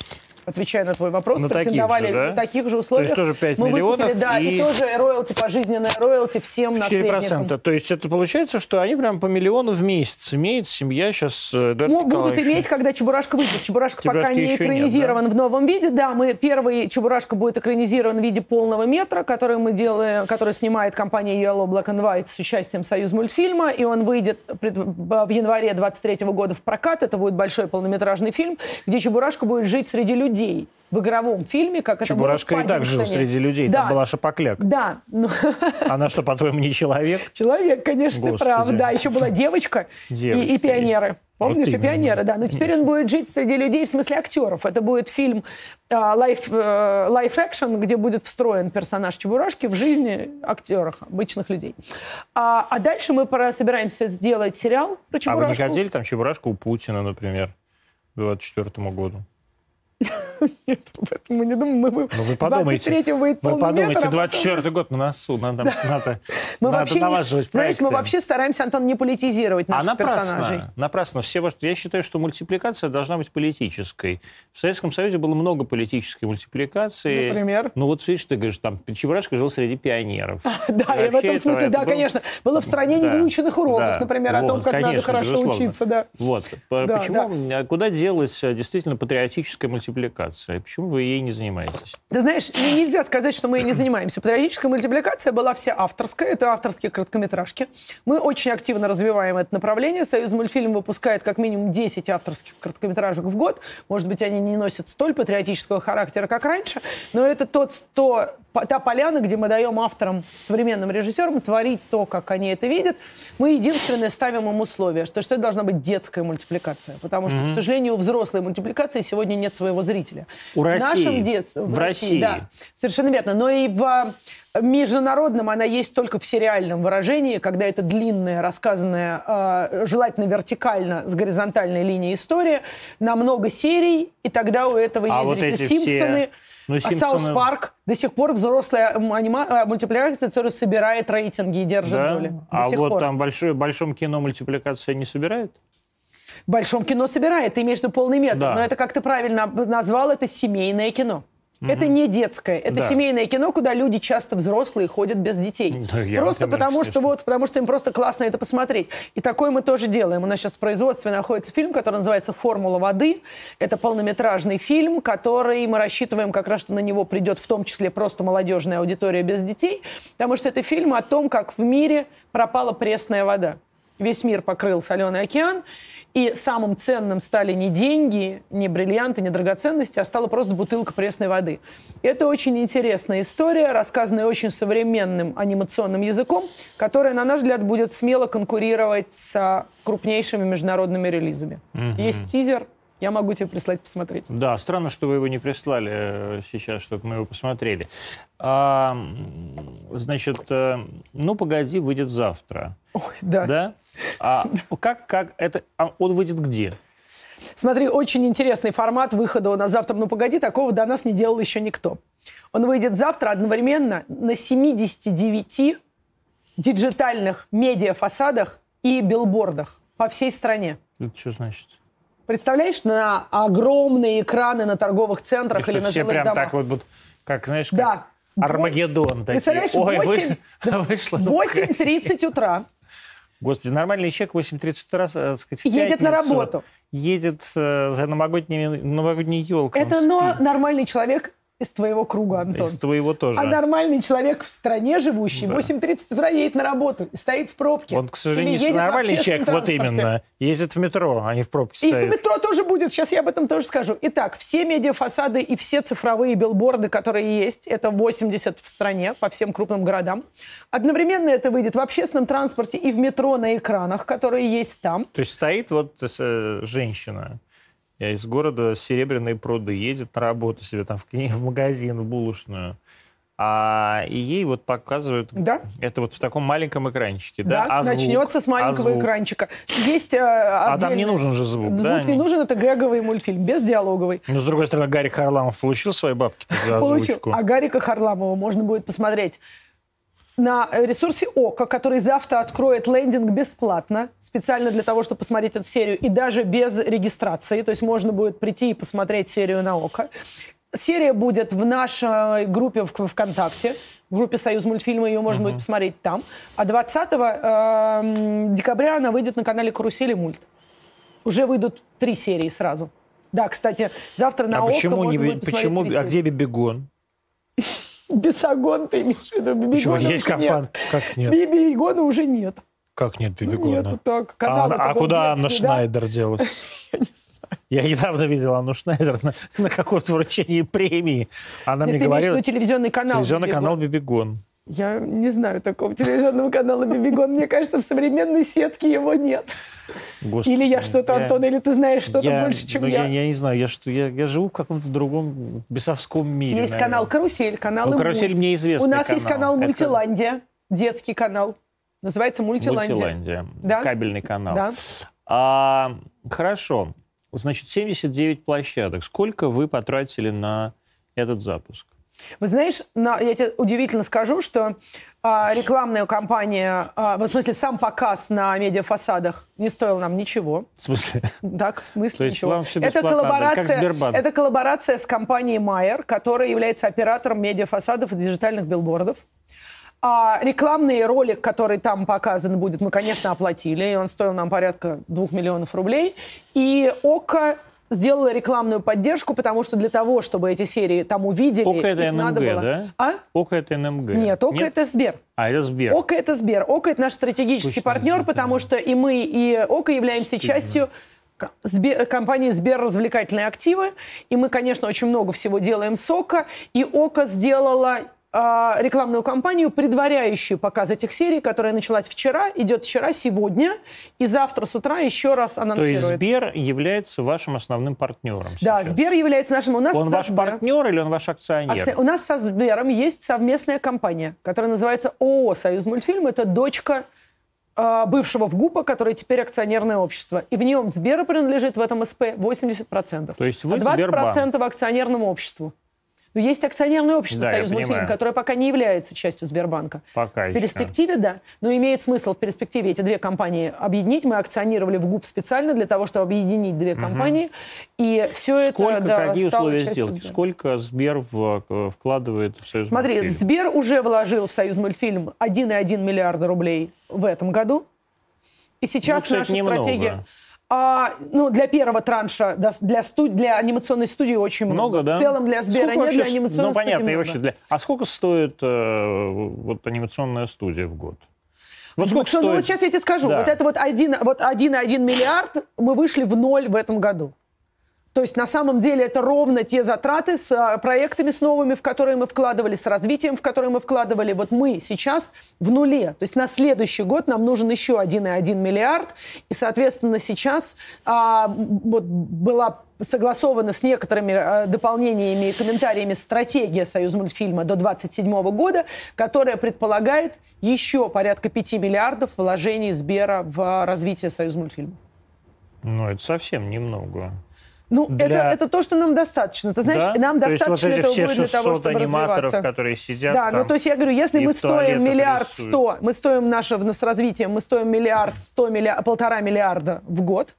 отвечая на твой вопрос, на претендовали таких же, да? на таких же условиях. То есть тоже 5 мы миллионов. Выкупили, да, и... и тоже роялти, пожизненное роялти всем 4%. наследникам. То есть это получается, что они прям по миллиону в месяц имеет семья сейчас э, Ну, будут иметь, когда Чебурашка выйдет. Чебурашка, Чебурашка пока не экранизирован нет, да? в новом виде. Да, мы первый Чебурашка будет экранизирован в виде полного метра, который мы делаем, который снимает компания Yellow Black and White с участием Союз мультфильма, и он выйдет в январе 23 года в прокат. Это будет большой полнометражный фильм, где Чебурашка будет жить среди людей в игровом фильме, как Чебурашка это было в и так жил среди людей, да. там была Шапокляк. Да. Она что, по-твоему, не человек? Человек, конечно, Господи. прав. Да, еще была девочка и, и пионеры. Помнишь, вот и пионеры, да. Но теперь он будет жить среди людей, в смысле актеров. Это будет фильм лайф экшен где будет встроен персонаж Чебурашки в жизни актеров, обычных людей. А, а дальше мы пора, собираемся сделать сериал про Чебурашку. А вы не хотели там Чебурашку у Путина, например, к 2024 году? Нет, об этом мы не думаем. Мы, ну, вы подумайте, вы подумайте, 24 год на носу, надо, надо, мы надо вообще налаживать не, Знаешь, мы вообще стараемся, Антон, не политизировать наших а напрасно, персонажей. напрасно. Все, я считаю, что мультипликация должна быть политической. В Советском Союзе было много политической мультипликации. Например? Ну вот видишь, ты говоришь, там Чебурашка жил среди пионеров. Да, и в этом смысле, да, конечно. Было в стране невыученных уроков, например, о том, как надо хорошо учиться. Вот. Почему, куда делась э, действительно патриотическая мультипликация? Мультипликация. Почему вы ей не занимаетесь? Ты знаешь, нельзя сказать, что мы ей не занимаемся. Патриотическая мультипликация была вся авторская. Это авторские короткометражки. Мы очень активно развиваем это направление. Союз мультфильм выпускает как минимум 10 авторских короткометражек в год. Может быть, они не носят столь патриотического характера, как раньше, но это тот, то, та поляна, где мы даем авторам, современным режиссерам творить то, как они это видят. Мы единственное ставим им условие, что, что это должна быть детская мультипликация. Потому что, mm-hmm. к сожалению, у взрослой мультипликации сегодня нет своего зрителя. У России. В нашем детстве. В, в России, России, да. Совершенно верно. Но и в международном она есть только в сериальном выражении, когда это длинная, рассказанная, э, желательно вертикально, с горизонтальной линией история, на много серий, и тогда у этого а есть вот зрители. Симпсоны... Все ну, а Симпсоны... South Park до сих пор взрослая анима... Э, мультипликация, которая собирает рейтинги и держит да? доли. До а вот пор. там большое, большом кино мультипликация не собирает? В большом кино собирает, в виду полный метр. Да. Но это, как ты правильно назвал, это семейное кино. Угу. Это не детское, это да. семейное кино, куда люди часто взрослые ходят без детей. Да, просто потому что вот, потому что им просто классно это посмотреть. И такое мы тоже делаем. У нас сейчас в производстве находится фильм, который называется "Формула воды". Это полнометражный фильм, который мы рассчитываем как раз, что на него придет в том числе просто молодежная аудитория без детей, потому что это фильм о том, как в мире пропала пресная вода. Весь мир покрыл соленый океан, и самым ценным стали не деньги, не бриллианты, не драгоценности, а стала просто бутылка пресной воды. Это очень интересная история, рассказанная очень современным анимационным языком, которая, на наш взгляд, будет смело конкурировать с крупнейшими международными релизами. Угу. Есть тизер, я могу тебе прислать посмотреть. Да, странно, что вы его не прислали э, сейчас, чтобы мы его посмотрели. А, значит, э, ну погоди, выйдет завтра. Ой, да. Да? А как, как это, а он выйдет где? Смотри, очень интересный формат выхода у нас завтра. Ну, погоди, такого до нас не делал еще никто. Он выйдет завтра одновременно на 79 диджитальных медиафасадах и билбордах по всей стране. Это что значит? Представляешь, на огромные экраны на торговых центрах или на жилых прям домах. так вот, вот как, знаешь, как да. Армагеддон. Представляешь, Ой, 8, вышло, 8.30 утра Господи, нормальный человек 8.30 утра, э, так сказать, Едет на работу. Едет э, за новогодними, новогодней елкой. Это но нормальный человек из твоего круга, Антон. Из твоего тоже. А нормальный человек в стране живущий да. 8.30 утра едет на работу и стоит в пробке. Он, к сожалению, не нормальный человек, вот именно. Ездит в метро, а не в пробке стоит. И в метро тоже будет. Сейчас я об этом тоже скажу. Итак, все медиафасады и все цифровые билборды, которые есть, это 80 в стране, по всем крупным городам. Одновременно это выйдет в общественном транспорте и в метро на экранах, которые есть там. То есть стоит вот э, женщина, я из города Серебряные пруды едет на работу себе там в, в магазин, в булочную. А, и ей вот показывают да? это вот в таком маленьком экранчике. Да, да а начнется с маленького а экранчика. Есть э, А там не нужен же звук, Звук да? не нужен, это гэговый мультфильм, без диалоговый. Но, с другой стороны, Гарик Харламов получил свои бабки за Получил. А Гарика Харламова можно будет посмотреть на ресурсе ОКО, который завтра откроет лендинг бесплатно, специально для того, чтобы посмотреть эту серию, и даже без регистрации. То есть можно будет прийти и посмотреть серию на ОКО. Серия будет в нашей группе в ВКонтакте, в группе «Союз мультфильма», ее можно uh-huh. будет посмотреть там. А 20 э, декабря она выйдет на канале «Карусели мульт». Уже выйдут три серии сразу. Да, кстати, завтра на а ОКО почему можно не, будет почему, А где Бибигон? Бесогон ты имеешь в виду? Бибигона есть компания? Как нет? Бибигона уже нет. Как нет Бибигона? Нету так. А, а куда Анна Шнайдер делась? Я не знаю. Я недавно видел Анну Шнайдер на, на каком-то вручении премии. Она Нет, мне говорила... Что, телевизионный канал Телевизионный Бибигон. канал Бибигон. Я не знаю такого телевизионного канала Бибигон. Мне кажется, в современной сетке его нет. Господи, или я что-то, я, Антон, или ты знаешь что-то я, больше, чем ну, я. я. Я не знаю, я, что, я, я живу в каком-то другом бесовском мире. Есть наверное. канал «Карусель», канал ну, «Карусель» мне известный У нас канал. есть канал «Мультиландия», Это... детский канал. Называется «Мультиландия». «Мультиландия», да? кабельный канал. Да. А, хорошо. Значит, 79 площадок. Сколько вы потратили на этот запуск? Вы знаешь, на, я тебе удивительно скажу, что а, рекламная кампания, а, в смысле сам показ на медиафасадах не стоил нам ничего. В смысле? Так, в смысле То есть ничего. Вам все это коллаборация, как это коллаборация с компанией Майер, которая является оператором медиафасадов и диджитальных билбордов. А рекламный ролик, который там показан будет, мы, конечно, оплатили, и он стоил нам порядка двух миллионов рублей. И ОКО сделала рекламную поддержку, потому что для того, чтобы эти серии там увидели, ОКО это их НМГ, надо было... да? А? ОКО это НМГ. Нет, ОКО Нет? это Сбер. А, это Сбер. ОКО это Сбер. ОКО это наш стратегический Пусть партнер, потому что и мы, и ОКО являемся Стыдно. частью Сбер, компании Сбер развлекательные активы. И мы, конечно, очень много всего делаем с ОКО. И ОКО сделала рекламную кампанию, предваряющую показ этих серий, которая началась вчера, идет вчера, сегодня, и завтра с утра еще раз анонсирует. То есть Сбер является вашим основным партнером Да, сейчас. Сбер является нашим. У нас он ваш Сбер... партнер или он ваш акционер? Акци... У нас со Сбером есть совместная компания, которая называется ООО «Союз мультфильм». Это дочка э, бывшего ВГУПа, который теперь акционерное общество. И в нем Сбера принадлежит в этом СП 80%. То есть вы а 20% Сбербанк. акционерному обществу. Но есть акционерное общество да, «Союз мультфильм», которое пока не является частью Сбербанка. Пока В перспективе, еще. да. Но имеет смысл в перспективе эти две компании объединить. Мы акционировали в ГУП специально для того, чтобы объединить две угу. компании. И все Сколько, это да, какие стало условия сделки? Сбера. Сколько Сбер в, вкладывает в «Союз Смотри, мультфильм»? Сбер уже вложил в «Союз мультфильм» 1,1 миллиарда рублей в этом году. И сейчас ну, кстати, наша немного. стратегия... А, ну, для первого транша, для, студ... для анимационной студии очень много. Много, да? В целом для Сбера сколько нет, для анимационной ну, понятно, студии и много. вообще для... А сколько стоит э, вот анимационная студия в год? Вот сколько ну, стоит... ну, вот сейчас я тебе скажу. Да. Вот это вот 1,1 вот 1, миллиард, мы вышли в ноль в этом году. То есть на самом деле это ровно те затраты с а, проектами с новыми, в которые мы вкладывали, с развитием, в которые мы вкладывали. Вот мы сейчас в нуле. То есть на следующий год нам нужен еще 1,1 миллиард. И, соответственно, сейчас а, вот была согласована с некоторыми э, дополнениями и комментариями стратегия Союз мультфильма до 2027 года, которая предполагает еще порядка 5 миллиардов вложений Сбера в развитие Союз мультфильма. Ну, это совсем немного. Ну, для... это, это то, что нам достаточно. Ты знаешь, да? нам то достаточно вот этого будет для того, чтобы аниматоров, развиваться. которые сидят Да, там ну то есть я говорю, если мы стоим миллиард сто, мы стоим наше с развитием, мы стоим миллиард сто, миллиард, полтора миллиарда в год,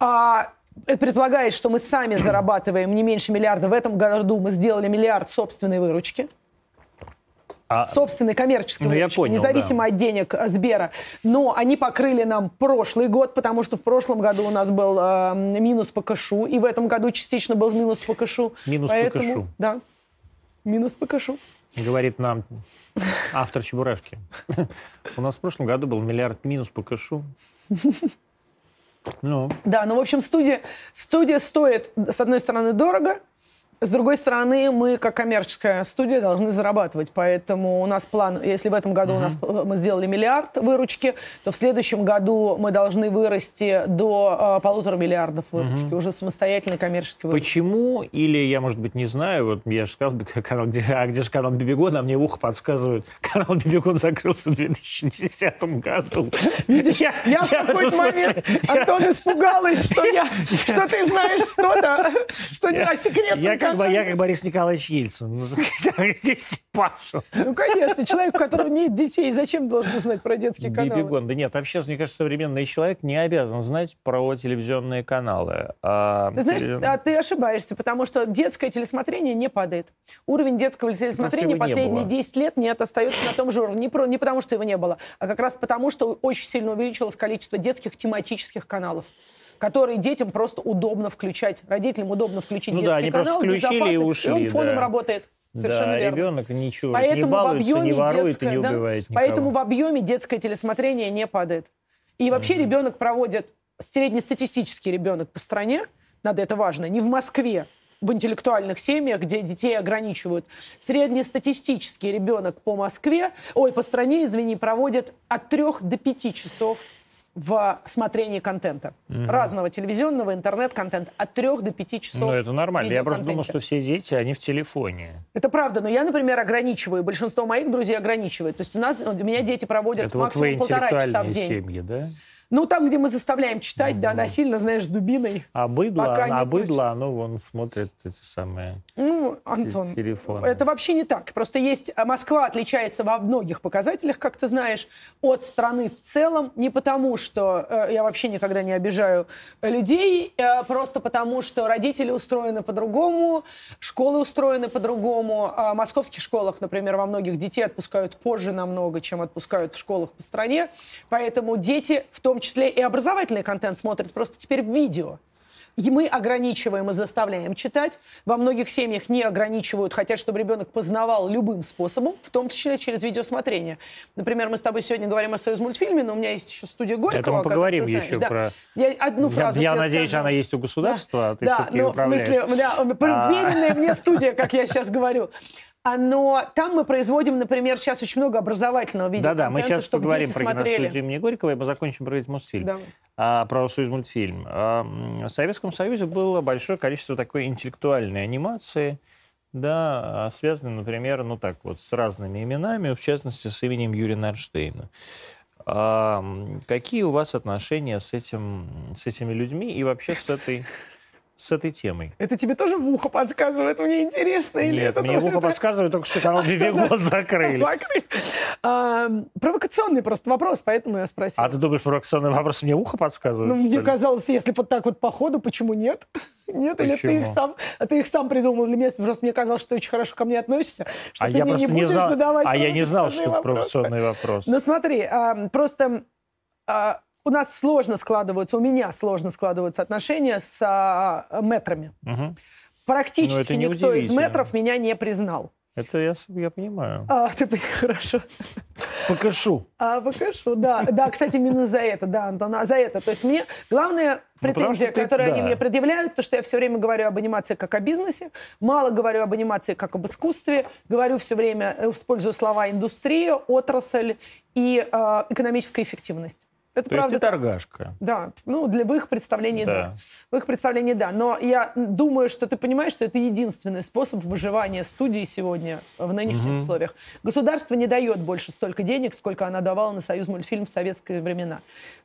а это предполагает, что мы сами зарабатываем не меньше миллиарда. В этом году мы сделали миллиард собственной выручки. А, собственной коммерческой ну, выручки, понял, независимо да. от денег Сбера. Но они покрыли нам прошлый год, потому что в прошлом году у нас был э, минус по кэшу, и в этом году частично был минус по кэшу. Минус Поэтому, по кэшу. Да, минус по кэшу. Говорит нам автор Чебурашки. У нас в прошлом году был миллиард минус по кэшу. Ну. Да, ну, в общем, студия, студия стоит, с одной стороны, дорого, С другой стороны, мы, как коммерческая студия, должны зарабатывать. Поэтому у нас план, если в этом году угу. у нас мы сделали миллиард выручки, то в следующем году мы должны вырасти до э, полутора миллиардов выручки, угу. уже самостоятельной коммерческой выручки. Почему? Или я, может быть, не знаю, вот я же сказал, канал, где, а где же канал Бибигон, а мне в ухо подсказывают, канал Бибигон закрылся в 2010 году. Видишь, я, я, в какой-то момент, Антон, испугалась, что, я, что ты знаешь что-то, что не о секретном я бы, я как Борис Николаевич Ельцин. Ну, Паша. Ну, конечно, человек, у которого нет детей, зачем должен знать про детские каналы? Бибигон. Да нет, вообще, мне кажется, современный человек не обязан знать про телевизионные каналы. А, ты знаешь, телев... а, ты ошибаешься, потому что детское телесмотрение не падает. Уровень детского телесмотрения последние 10 лет нет, остается на том же уровне. Не, про, не потому, что его не было, а как раз потому, что очень сильно увеличилось количество детских тематических каналов которые детям просто удобно включать. Родителям удобно включить ну детский да, они канал, включили и ушли. И он фоном да. работает. Совершенно да, верно. ребенок ничего поэтому не балуется, в объеме не ворует детское, и не убивает да, Поэтому в объеме детское телесмотрение не падает. И вообще угу. ребенок проводит, среднестатистический ребенок по стране, надо это важно, не в Москве, в интеллектуальных семьях, где детей ограничивают. Среднестатистический ребенок по Москве, ой, по стране, извини, проводит от трех до пяти часов в смотрении контента. Угу. Разного телевизионного, интернет-контента. От трех до пяти часов Ну, это нормально. Я просто думал, что все дети, они в телефоне. Это правда. Но я, например, ограничиваю. Большинство моих друзей ограничивают. То есть у нас, у меня дети проводят это максимум вот полтора часа в день. семьи, да? Ну, там, где мы заставляем читать, mm-hmm. да, насильно, знаешь, с дубиной. А быдло, а быдло, оно вон смотрит эти самые ну, Антон, телефоны. Это вообще не так. Просто есть... А, Москва отличается во многих показателях, как ты знаешь, от страны в целом. Не потому, что э, я вообще никогда не обижаю людей, э, просто потому, что родители устроены по-другому, школы устроены по-другому. А в московских школах, например, во многих детей отпускают позже намного, чем отпускают в школах по стране. Поэтому дети в том числе и образовательный контент смотрят просто теперь в видео. И мы ограничиваем и заставляем читать. Во многих семьях не ограничивают, хотят, чтобы ребенок познавал любым способом, в том числе через видеосмотрение. Например, мы с тобой сегодня говорим о Союз мультфильме, но у меня есть еще студия Горького. Это мы поговорим еще да. про... Я одну фразу Я, я надеюсь, скажу. она есть у государства, да. а ты да, но в смысле, да, уверенная мне студия, как я сейчас говорю. А, но там мы производим, например, сейчас очень много образовательного видеоконтента, Да-да, мы сейчас чтобы поговорим про киностудию имени Горького, и мы закончим про Мосфильм. Да. А, про Союз мультфильм. А, в Советском Союзе было большое количество такой интеллектуальной анимации, да, связанной, например, ну так вот, с разными именами, в частности, с именем Юрия Нарштейна. А, какие у вас отношения с, этим, с этими людьми и вообще с этой с этой темой. Это тебе тоже в ухо подсказывает? Мне интересно. Или Нет, это мне в ухо подсказывает только, что канал Бибигон закрыли. закрыли. А, провокационный просто вопрос, поэтому я спросила. А ты думаешь, провокационный вопрос мне ухо подсказывает? Ну, мне казалось, если вот так вот по ходу, почему нет? Нет, Почему? или ты их сам, а ты их сам придумал для меня? Просто мне казалось, что ты очень хорошо ко мне относишься, что а ты мне не будешь не знал, задавать А я не знал, что это провокационный вопрос. Ну смотри, а, просто а, у нас сложно складываются, у меня сложно складываются отношения с а, метрами. Угу. Практически никто из метров меня не признал. Это я, я понимаю. А, ты хорошо. Покажу. А, покажу, да. Да, кстати, именно за это, да, Антон, а за это. То есть мне главная ну, претензия, ну, которую ты, они да. мне предъявляют, то, что я все время говорю об анимации как о бизнесе, мало говорю об анимации как об искусстве, говорю все время, использую слова индустрия, отрасль и э, экономическая эффективность. Это То правда. есть ты торгашка. Да, ну, для, в их представлении, да. да. В их представлении, да. Но я думаю, что ты понимаешь, что это единственный способ выживания студии сегодня в нынешних угу. условиях. Государство не дает больше столько денег, сколько она давала на Союз мультфильм в советские времена.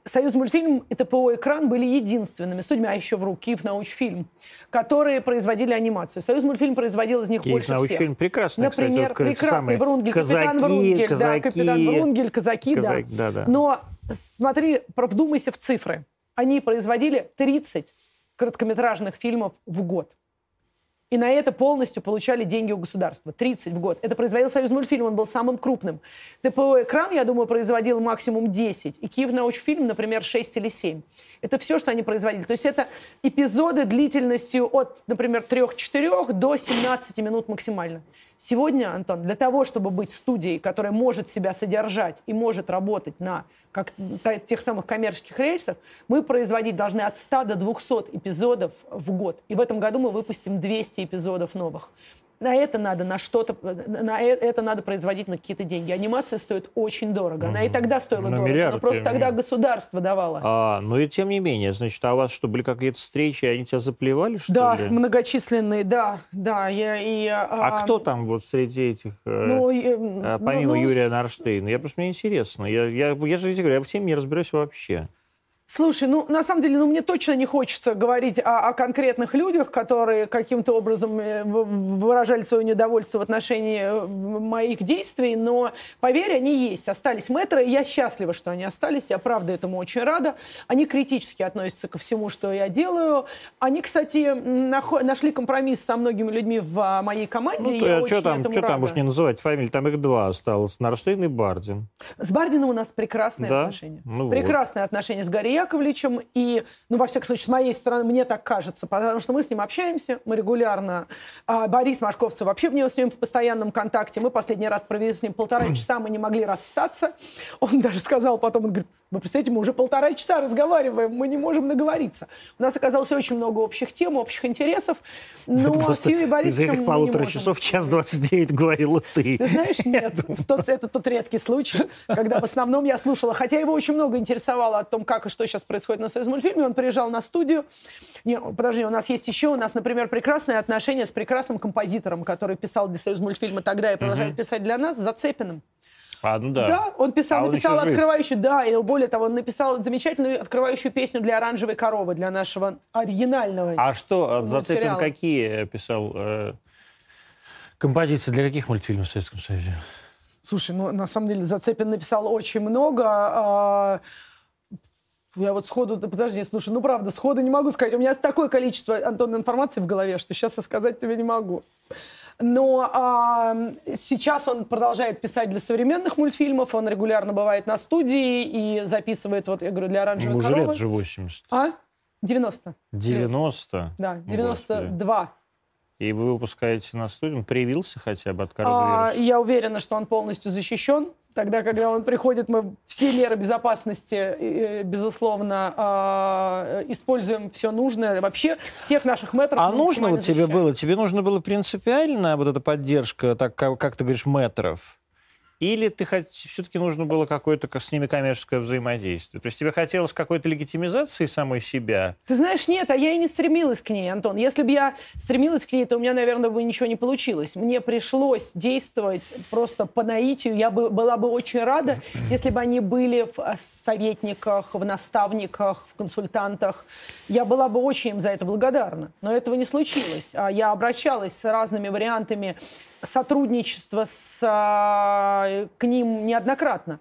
Союз мультфильм и ТПО «Экран» были единственными студиями, а еще в руки Киев научфильм, которые производили анимацию. Союз мультфильм производил из них Киев больше научфильм всех. прекрасный, Например, кстати, вот, прекрасный Врунгель, казаки, капитан Врунгель, казаки, да, капитан Врунгель, казаки, казаки да. да, да. Но смотри, вдумайся в цифры. Они производили 30 короткометражных фильмов в год. И на это полностью получали деньги у государства. 30 в год. Это производил Союз мультфильм, он был самым крупным. ТПО «Экран», я думаю, производил максимум 10. И Киев научфильм, например, 6 или 7. Это все, что они производили. То есть это эпизоды длительностью от, например, 3-4 до 17 минут максимально. Сегодня, Антон, для того, чтобы быть студией, которая может себя содержать и может работать на как, тех самых коммерческих рельсах, мы производить должны от 100 до 200 эпизодов в год. И в этом году мы выпустим 200 200 эпизодов новых на это надо, на что-то, на э, это надо производить на какие-то деньги. Анимация стоит очень дорого. Она и тогда стоила на дорого, миллиард, но просто тогда государство давало. А, но и тем не менее, значит, а у вас что, были какие-то встречи, они тебя заплевали, что да, ли? Да, многочисленные, да, да. Я, и, а, а кто там вот среди этих, э, ну, э, помимо ну, Юрия Нарштейна? Я просто, мне интересно. Я, я, я же говорю, я в теме не разбираюсь вообще. Слушай, ну, на самом деле, ну, мне точно не хочется говорить о, о конкретных людях, которые каким-то образом э, выражали свое недовольство в отношении э, моих действий, но, поверь, они есть. Остались мэтры, и я счастлива, что они остались. Я, правда, этому очень рада. Они критически относятся ко всему, что я делаю. Они, кстати, нашли компромисс со многими людьми в а, моей команде. Ну, я а что там, что там уж не называть фамилии, там их два осталось, Нарштейн и Бардин. С Бардином у нас прекрасные да? отношения. Ну, прекрасные вот. отношения с Гарри Яковлевичем. И, ну, во всяком случае, с моей стороны, мне так кажется, потому что мы с ним общаемся, мы регулярно. А Борис Машковцев вообще мне с ним в постоянном контакте. Мы последний раз провели с ним полтора часа, мы не могли расстаться. Он даже сказал потом, он говорит, вы представляете, мы уже полтора часа разговариваем, мы не можем наговориться. У нас оказалось очень много общих тем, общих интересов, но с Юрием Борисовичем из этих полутора часов час 29 говорила ты. Ты знаешь, нет. Тот, это тот редкий случай, когда в основном я слушала. Хотя его очень много интересовало о том, как и что сейчас происходит на Союз мультфильме. Он приезжал на студию. Не, подожди, у нас есть еще, у нас, например, прекрасные отношения с прекрасным композитором, который писал для Союз мультфильма тогда и продолжает писать для нас, Зацепиным. А, ну да. Да, он писал, а он написал открывающую, жив. да, и более того, он написал замечательную открывающую песню для оранжевой коровы, для нашего оригинального. А что, Зацепин какие писал э, композиции для каких мультфильмов в Советском Союзе? Слушай, ну на самом деле Зацепин написал очень много. А, я вот сходу, подожди, слушай, ну правда, сходу не могу сказать. У меня такое количество, Антон, информации в голове, что сейчас я сказать тебе не могу. Но а, сейчас он продолжает писать для современных мультфильмов, он регулярно бывает на студии и записывает, вот я говорю, для оранжевой Ему коровы. лет же 80. А? 90. 90? Да, 92. И вы выпускаете на студию? Он привился хотя бы от коронавируса? А, я уверена, что он полностью защищен. Тогда, когда он приходит, мы все меры безопасности, безусловно, а, используем все нужное. Вообще всех наших метров. А нужно вот тебе было? Тебе нужно было принципиально вот эта поддержка, так как, как ты говоришь, метров? Или ты хоть все-таки нужно было какое-то с ними коммерческое взаимодействие? То есть тебе хотелось какой-то легитимизации самой себя? Ты знаешь, нет, а я и не стремилась к ней, Антон. Если бы я стремилась к ней, то у меня, наверное, бы ничего не получилось. Мне пришлось действовать просто по наитию. Я бы, была бы очень рада, если бы они были в э, советниках, в наставниках, в консультантах. Я была бы очень им за это благодарна. Но этого не случилось. А я обращалась с разными вариантами сотрудничество с, а, к ним неоднократно.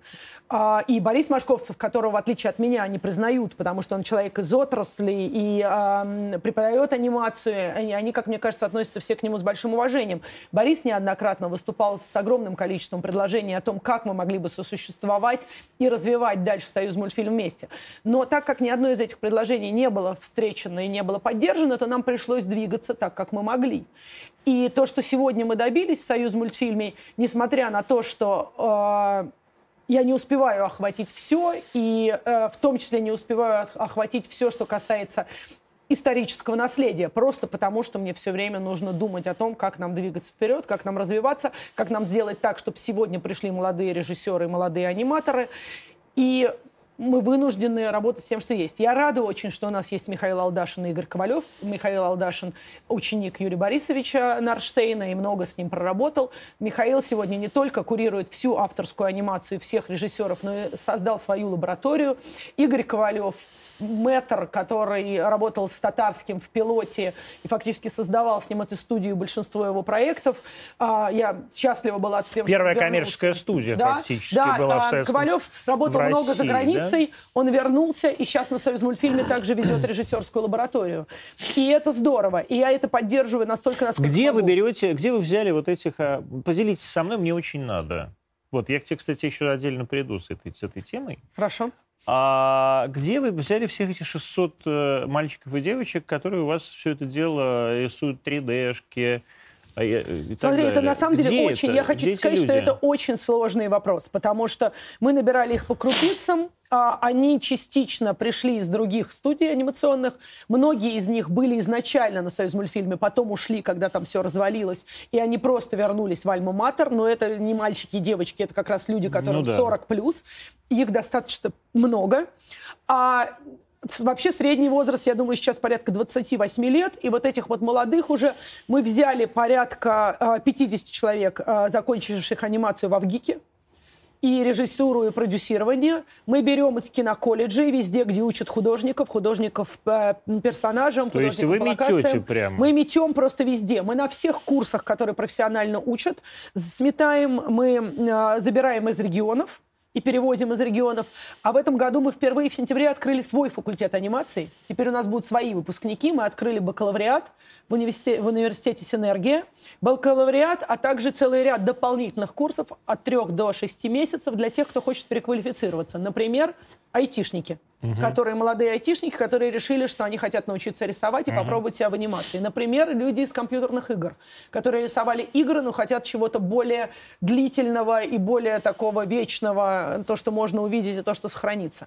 А, и Борис Машковцев, которого, в отличие от меня, не признают, потому что он человек из отрасли и э, преподает анимацию, они, они, как мне кажется, относятся все к нему с большим уважением. Борис неоднократно выступал с огромным количеством предложений о том, как мы могли бы сосуществовать и развивать дальше Союз мультфильм вместе. Но так как ни одно из этих предложений не было встречено и не было поддержано, то нам пришлось двигаться так, как мы могли. И то, что сегодня мы добились в Союз мультфильме, несмотря на то, что э, я не успеваю охватить все, и э, в том числе не успеваю охватить все, что касается исторического наследия, просто потому что мне все время нужно думать о том, как нам двигаться вперед, как нам развиваться, как нам сделать так, чтобы сегодня пришли молодые режиссеры, молодые аниматоры. И мы вынуждены работать с тем, что есть. Я рада очень, что у нас есть Михаил Алдашин и Игорь Ковалев. Михаил Алдашин – ученик Юрия Борисовича Нарштейна и много с ним проработал. Михаил сегодня не только курирует всю авторскую анимацию всех режиссеров, но и создал свою лабораторию. Игорь Ковалев мэтр, который работал с татарским в пилоте и фактически создавал с ним эту студию большинство его проектов. А, я счастлива была тем, Первая что коммерческая студия да, фактически да, была в а, Советском... Ковалев работал России, много за границей, да? он вернулся и сейчас на Союз мультфильме также ведет режиссерскую лабораторию. И это здорово. И я это поддерживаю настолько, насколько Где могу. вы берете, где вы взяли вот этих... А, поделитесь со мной, мне очень надо. Вот, я к тебе, кстати, еще отдельно приду с этой, с этой темой. Хорошо. А где вы взяли всех этих 600 э, мальчиков и девочек, которые у вас все это дело рисуют 3D-шки, А я, Смотри, далее. это на самом деле Где очень, это? я хочу Где сказать, что это очень сложный вопрос, потому что мы набирали их по крупицам, а они частично пришли из других студий анимационных. Многие из них были изначально на Союз мультфильме, потом ушли, когда там все развалилось, и они просто вернулись в Альма-Матер. Но это не мальчики и девочки, это как раз люди, которым ну, да. 40 плюс. Их достаточно много. А Вообще средний возраст, я думаю, сейчас порядка 28 лет. И вот этих вот молодых уже мы взяли порядка 50 а, человек, а, закончивших анимацию в Авгике и режиссуру, и продюсирование. Мы берем из киноколледжей везде, где учат художников, художников э, персонажам, То художников есть вы метете прямо? Мы метем просто везде. Мы на всех курсах, которые профессионально учат, сметаем, мы э, забираем из регионов, и перевозим из регионов. А в этом году мы впервые в сентябре открыли свой факультет анимации. Теперь у нас будут свои выпускники. Мы открыли бакалавриат в университете, в университете «Синергия». Бакалавриат, а также целый ряд дополнительных курсов от 3 до 6 месяцев для тех, кто хочет переквалифицироваться. Например, айтишники, угу. которые молодые айтишники, которые решили, что они хотят научиться рисовать и угу. попробовать себя в анимации. Например, люди из компьютерных игр, которые рисовали игры, но хотят чего-то более длительного и более такого вечного, то, что можно увидеть и то, что сохранится.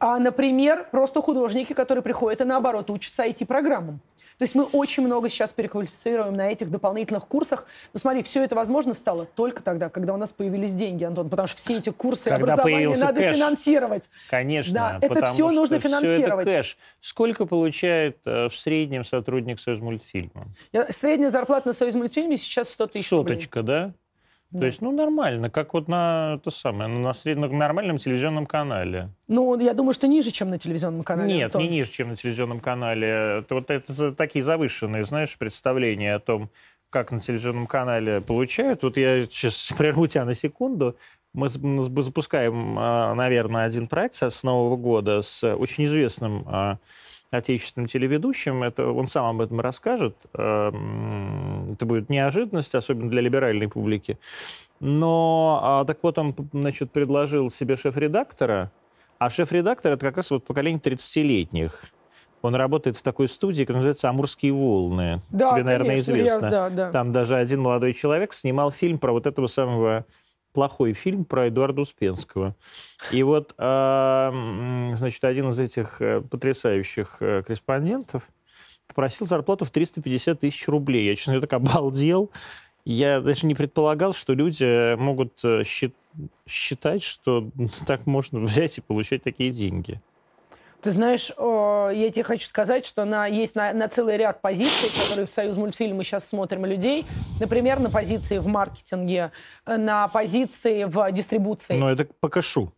А, например, просто художники, которые приходят и наоборот учатся IT-программам. То есть мы очень много сейчас переквалифицируем на этих дополнительных курсах. Но смотри, все это возможно стало только тогда, когда у нас появились деньги, Антон, потому что все эти курсы когда образования надо кэш. финансировать. Конечно. Да, это все нужно финансировать. Все это кэш. Сколько получает э, в среднем сотрудник Союзмультфильма? Средняя зарплата на Союзмультфильме сейчас 100 тысяч Соточка, рублей. да? То есть, ну, нормально, как вот на то самое, на среднем нормальном телевизионном канале. Ну, я думаю, что ниже, чем на телевизионном канале. Нет, Антон. не ниже, чем на телевизионном канале. Это вот это такие завышенные, знаешь, представления о том, как на телевизионном канале получают. Вот я сейчас прерву тебя на секунду. Мы запускаем, а, наверное, один проект с Нового года с очень известным а, отечественным телеведущим. Это, он сам об этом расскажет. Эм, это будет неожиданность, особенно для либеральной публики. Но а, так вот он значит, предложил себе шеф-редактора, а шеф-редактор это как раз вот поколение 30-летних. Он работает в такой студии, которая называется «Амурские волны». Да, Тебе, наверное, конечно, известно. Я, да, да. Там даже один молодой человек снимал фильм про вот этого самого плохой фильм про Эдуарда Успенского. И вот, э, значит, один из этих э, потрясающих э, корреспондентов попросил зарплату в 350 тысяч рублей. Я, честно говоря, так обалдел. Я даже не предполагал, что люди могут считать, что так можно взять и получать такие деньги. Ты знаешь, я тебе хочу сказать, что на, есть на, на целый ряд позиций, которые в Союз мультфильм мы сейчас смотрим людей. Например, на позиции в маркетинге, на позиции в дистрибуции. Но это по кэшу.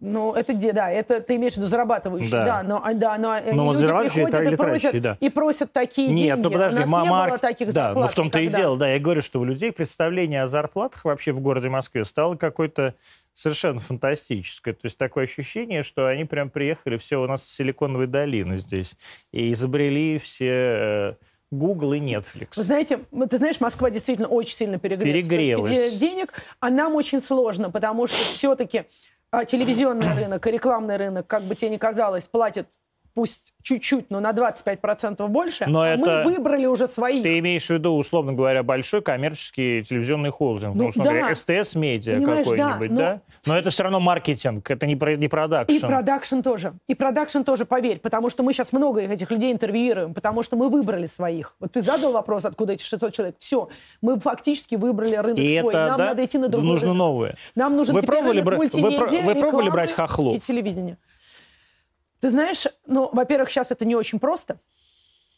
Ну, это где, да, это ты имеешь в виду зарабатывающий, да, да но, да, но, но вот люди приходят и просят, да. и просят такие Нет, деньги. Нет, ну подожди, У нас Марк, не было таких да, но в том-то и дело, да, я говорю, что у людей представление о зарплатах вообще в городе Москве стало какой-то совершенно фантастическое. То есть такое ощущение, что они прям приехали все у нас с Силиконовой долины здесь и изобрели все э, Google и Netflix. Вы знаете, ты знаешь, Москва действительно очень сильно перегрелась. Перегрелась. денег, а нам очень сложно, потому что все-таки а, телевизионный рынок и рекламный рынок, как бы тебе ни казалось, платят пусть чуть-чуть, но на 25% больше, но а это... мы выбрали уже свои. Ты имеешь в виду, условно говоря, большой коммерческий телевизионный холдинг, ну, ну условно да. говоря, СТС Медиа какой-нибудь, да, да? Но... но это все равно маркетинг, это не, про, не продакшн. И продакшн тоже. И продакшн тоже, поверь, потому что мы сейчас много этих людей интервьюируем, потому что мы выбрали своих. Вот ты задал вопрос, откуда эти 600 человек. Все, мы фактически выбрали рынок и свой. Это, Нам да? надо идти на другой Нужно рынок. новое. Нам нужен вы пробовали мультимедиа, вы, вы пробовали брать хохлов? и телевидение. Ты знаешь, ну, во-первых, сейчас это не очень просто.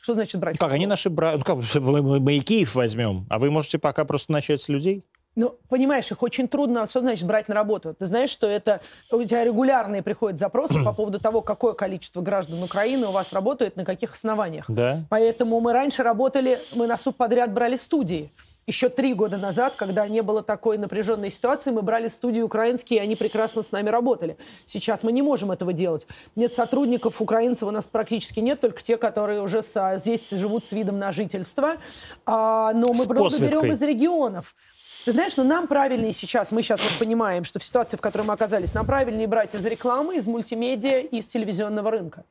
Что значит брать? Как, они наши бра... Ну, как, мы, мы и Киев возьмем, а вы можете пока просто начать с людей? Ну, понимаешь, их очень трудно, что значит брать на работу. Ты знаешь, что это у тебя регулярные приходят запросы по поводу того, какое количество граждан Украины у вас работает, на каких основаниях. Да. Поэтому мы раньше работали, мы на субподряд брали студии. Еще три года назад, когда не было такой напряженной ситуации, мы брали студии украинские, и они прекрасно с нами работали. Сейчас мы не можем этого делать. Нет сотрудников украинцев у нас практически нет, только те, которые уже со, здесь живут с видом на жительство. А, но мы просто берем из регионов. Ты знаешь, ну нам правильнее сейчас, мы сейчас вот понимаем, что в ситуации, в которой мы оказались, нам правильнее брать из рекламы, из мультимедиа, из телевизионного рынка.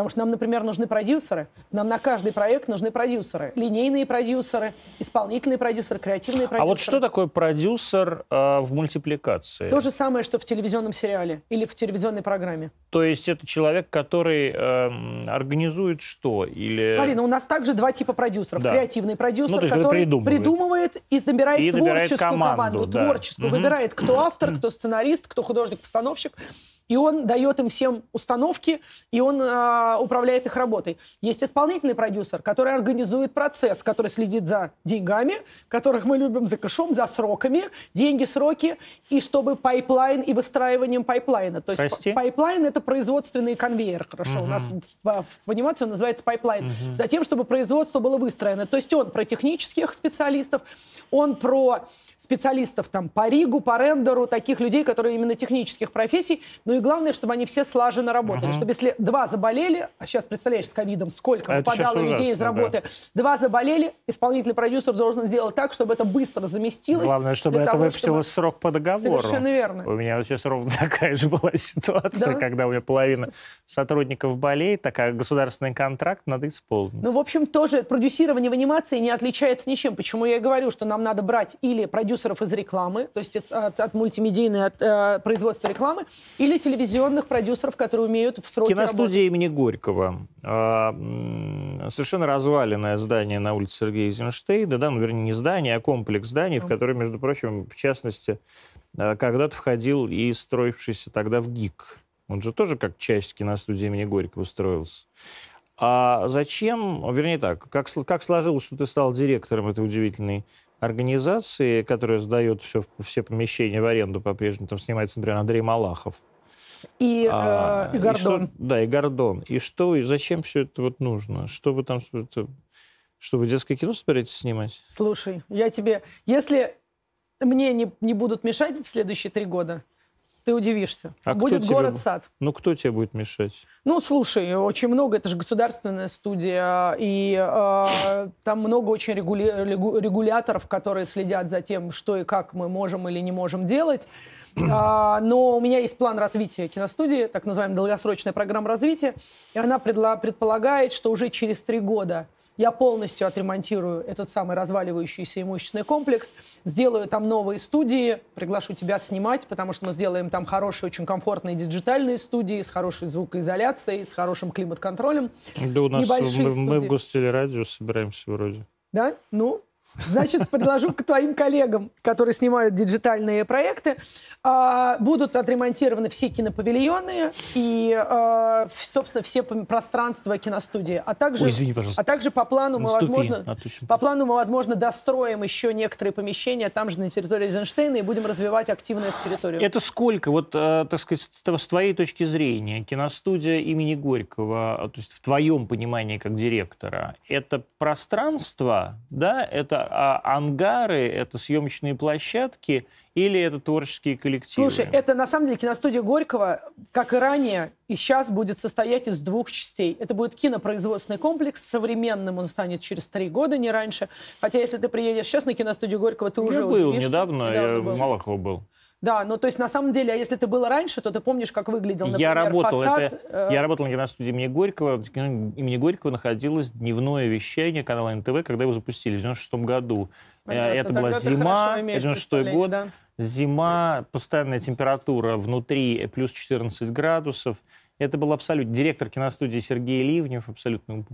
Потому что нам, например, нужны продюсеры. Нам на каждый проект нужны продюсеры. Линейные продюсеры, исполнительные продюсеры, креативные продюсеры. А вот что такое продюсер э, в мультипликации? То же самое, что в телевизионном сериале или в телевизионной программе. То есть это человек, который э, организует что? Или... Смотри, ну у нас также два типа продюсеров. Да. Креативный продюсер, ну, который придумывает. придумывает и набирает и творческую команду, команду да. творческую. Угу. Выбирает, кто автор, кто сценарист, кто художник-постановщик и он дает им всем установки, и он э, управляет их работой. Есть исполнительный продюсер, который организует процесс, который следит за деньгами, которых мы любим, за кэшом, за сроками, деньги, сроки, и чтобы pipeline и выстраиванием пайплайна. То есть Прости? пайплайн — это производственный конвейер, хорошо, угу. у нас в, в анимации он называется pipeline. Угу. Затем, чтобы производство было выстроено. То есть он про технических специалистов, он про специалистов там по ригу, по рендеру, таких людей, которые именно технических профессий, ну и и главное, чтобы они все слаженно работали. Угу. Чтобы если два заболели, а сейчас представляешь с ковидом, сколько а выпадало людей ужасно, из работы, да. два заболели, исполнительный продюсер должен сделать так, чтобы это быстро заместилось. Главное, чтобы это того, выпустилось чтобы... срок по договору. Совершенно верно. У меня вот сейчас ровно такая же была ситуация, да? когда у меня половина сотрудников болеет, такая государственный контракт надо исполнить. Ну, в общем, тоже продюсирование в анимации не отличается ничем. Почему я и говорю, что нам надо брать или продюсеров из рекламы, то есть от, от, мультимедийной от, э, производства рекламы, или телевизионных продюсеров, которые умеют в сроки Киностудия работать. имени Горького. А, совершенно разваленное здание на улице Сергея Эйзенштейна. Да, ну, вернее, не здание, а комплекс зданий, в который, между прочим, в частности, а, когда-то входил и строившийся тогда в ГИК. Он же тоже как часть киностудии имени Горького строился. А зачем, вернее так, как, как сложилось, что ты стал директором этой удивительной организации, которая сдает все, все помещения в аренду по-прежнему, там снимается, например, Андрей Малахов. И, а, э, и Гордон. И что, да, и Гордон. И что, и зачем все это вот нужно? Что вы там... Это, что вы детское кино собираетесь снимать? Слушай, я тебе... Если мне не, не будут мешать в следующие три года, ты удивишься. А будет город-сад. Ну, кто тебе будет мешать? Ну, слушай, очень много. Это же государственная студия. И э, там много очень регули... регуляторов, которые следят за тем, что и как мы можем или не можем делать. А, но у меня есть план развития киностудии, так называемая долгосрочная программа развития, и она предполагает, что уже через три года я полностью отремонтирую этот самый разваливающийся имущественный комплекс, сделаю там новые студии, приглашу тебя снимать, потому что мы сделаем там хорошие, очень комфортные диджитальные студии с хорошей звукоизоляцией, с хорошим климат-контролем. Да у нас мы, мы в гостелерадио собираемся вроде. Да? Ну, Значит, предложу к твоим коллегам, которые снимают диджитальные проекты, а, будут отремонтированы все кинопавильоны и, а, собственно, все пространства киностудии. А также, Ой, извини, а также по плану мы, возможно, а, по плану мы, возможно, достроим еще некоторые помещения там же на территории Эйзенштейна и будем развивать активно эту территорию. Это сколько, вот, так сказать, с твоей точки зрения, киностудия имени Горького, то есть в твоем понимании как директора, это пространство, да, это а, ангары, это съемочные площадки или это творческие коллективы? Слушай, это на самом деле киностудия Горького, как и ранее, и сейчас будет состоять из двух частей. Это будет кинопроизводственный комплекс, современным он станет через три года, не раньше. Хотя если ты приедешь сейчас на киностудию Горького, ты я уже был удивишься. недавно, недавно я был. в Малахово был. Да, ну то есть на самом деле, а если ты был раньше, то ты помнишь, как выглядел, например, я работал, фасад. Это, э... Я работал на киностудии имени Горького. имени Горького находилось дневное вещание канала НТВ, когда его запустили в 96 году. Понятно, это была зима, 96 год. Да? Зима, постоянная температура внутри плюс 14 градусов. Это был абсолютно... Директор киностудии Сергей Ливнев абсолютно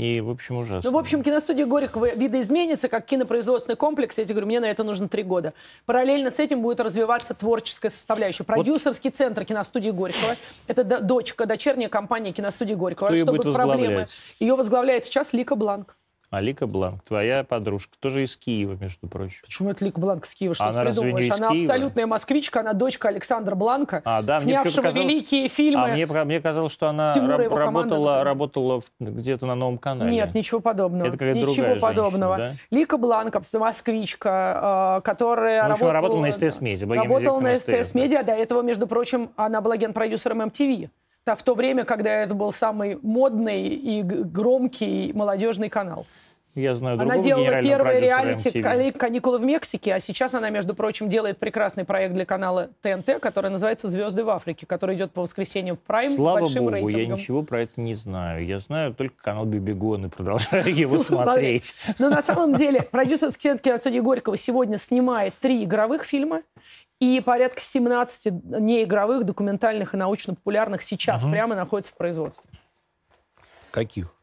и, в общем, ужасно. Ну, в общем, киностудия Горького видоизменится как кинопроизводственный комплекс. Я тебе говорю, мне на это нужно три года. Параллельно с этим будет развиваться творческая составляющая. Продюсерский вот. центр киностудии Горького. Это дочка, дочерняя компания киностудии Горького. Кто ее Чтобы будет проблемы. Ее возглавляет сейчас Лика Бланк. А Лика Бланк, твоя подружка, тоже из Киева, между прочим. Почему это Лика Бланк из Киева? Что она ты придумываешь? Она Киева? абсолютная москвичка, она дочка Александра Бланка, а, да, снявшего великие фильмы. А мне, мне казалось, что она раб- работала, работала где-то на новом канале. Нет, ничего подобного. Это какая-то ничего другая подобного. Женщина, да? Лика Бланк, москвичка, э, которая ну, работала... работала на СТС-медиа. Работала на СТС-медиа, до этого, между прочим, она была генпродюсером MTV. В то время, когда это был самый модный и громкий молодежный канал. Я знаю Она делала первые реалити «Каникулы в Мексике», а сейчас она, между прочим, делает прекрасный проект для канала ТНТ, который называется «Звезды в Африке», который идет по воскресеньям в Прайм Слава с большим Богу, рейтингом. я ничего про это не знаю. Я знаю только канал Бибигон и продолжаю его смотреть. Но на самом деле центр киностудии Горького сегодня снимает три игровых фильма и порядка 17 неигровых, документальных и научно-популярных сейчас прямо находится в производстве. Каких?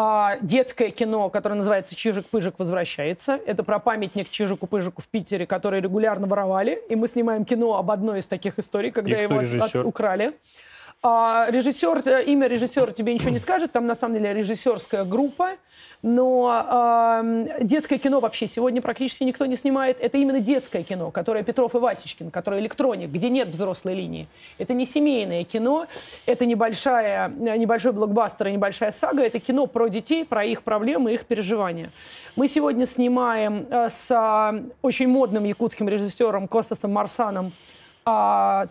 а, детское кино, которое называется «Чижик-пыжик возвращается». Это про памятник Чижику-пыжику в Питере, который регулярно воровали. И мы снимаем кино об одной из таких историй, когда его от, украли. А, режиссер, э, имя режиссера тебе ничего не скажет, там на самом деле режиссерская группа, но а, детское кино вообще сегодня практически никто не снимает. Это именно детское кино, которое Петров и Васечкин, которое электроник, где нет взрослой линии. Это не семейное кино, это небольшая, небольшой блокбастер и небольшая сага, это кино про детей, про их проблемы, их переживания. Мы сегодня снимаем э, с очень модным якутским режиссером Костасом Марсаном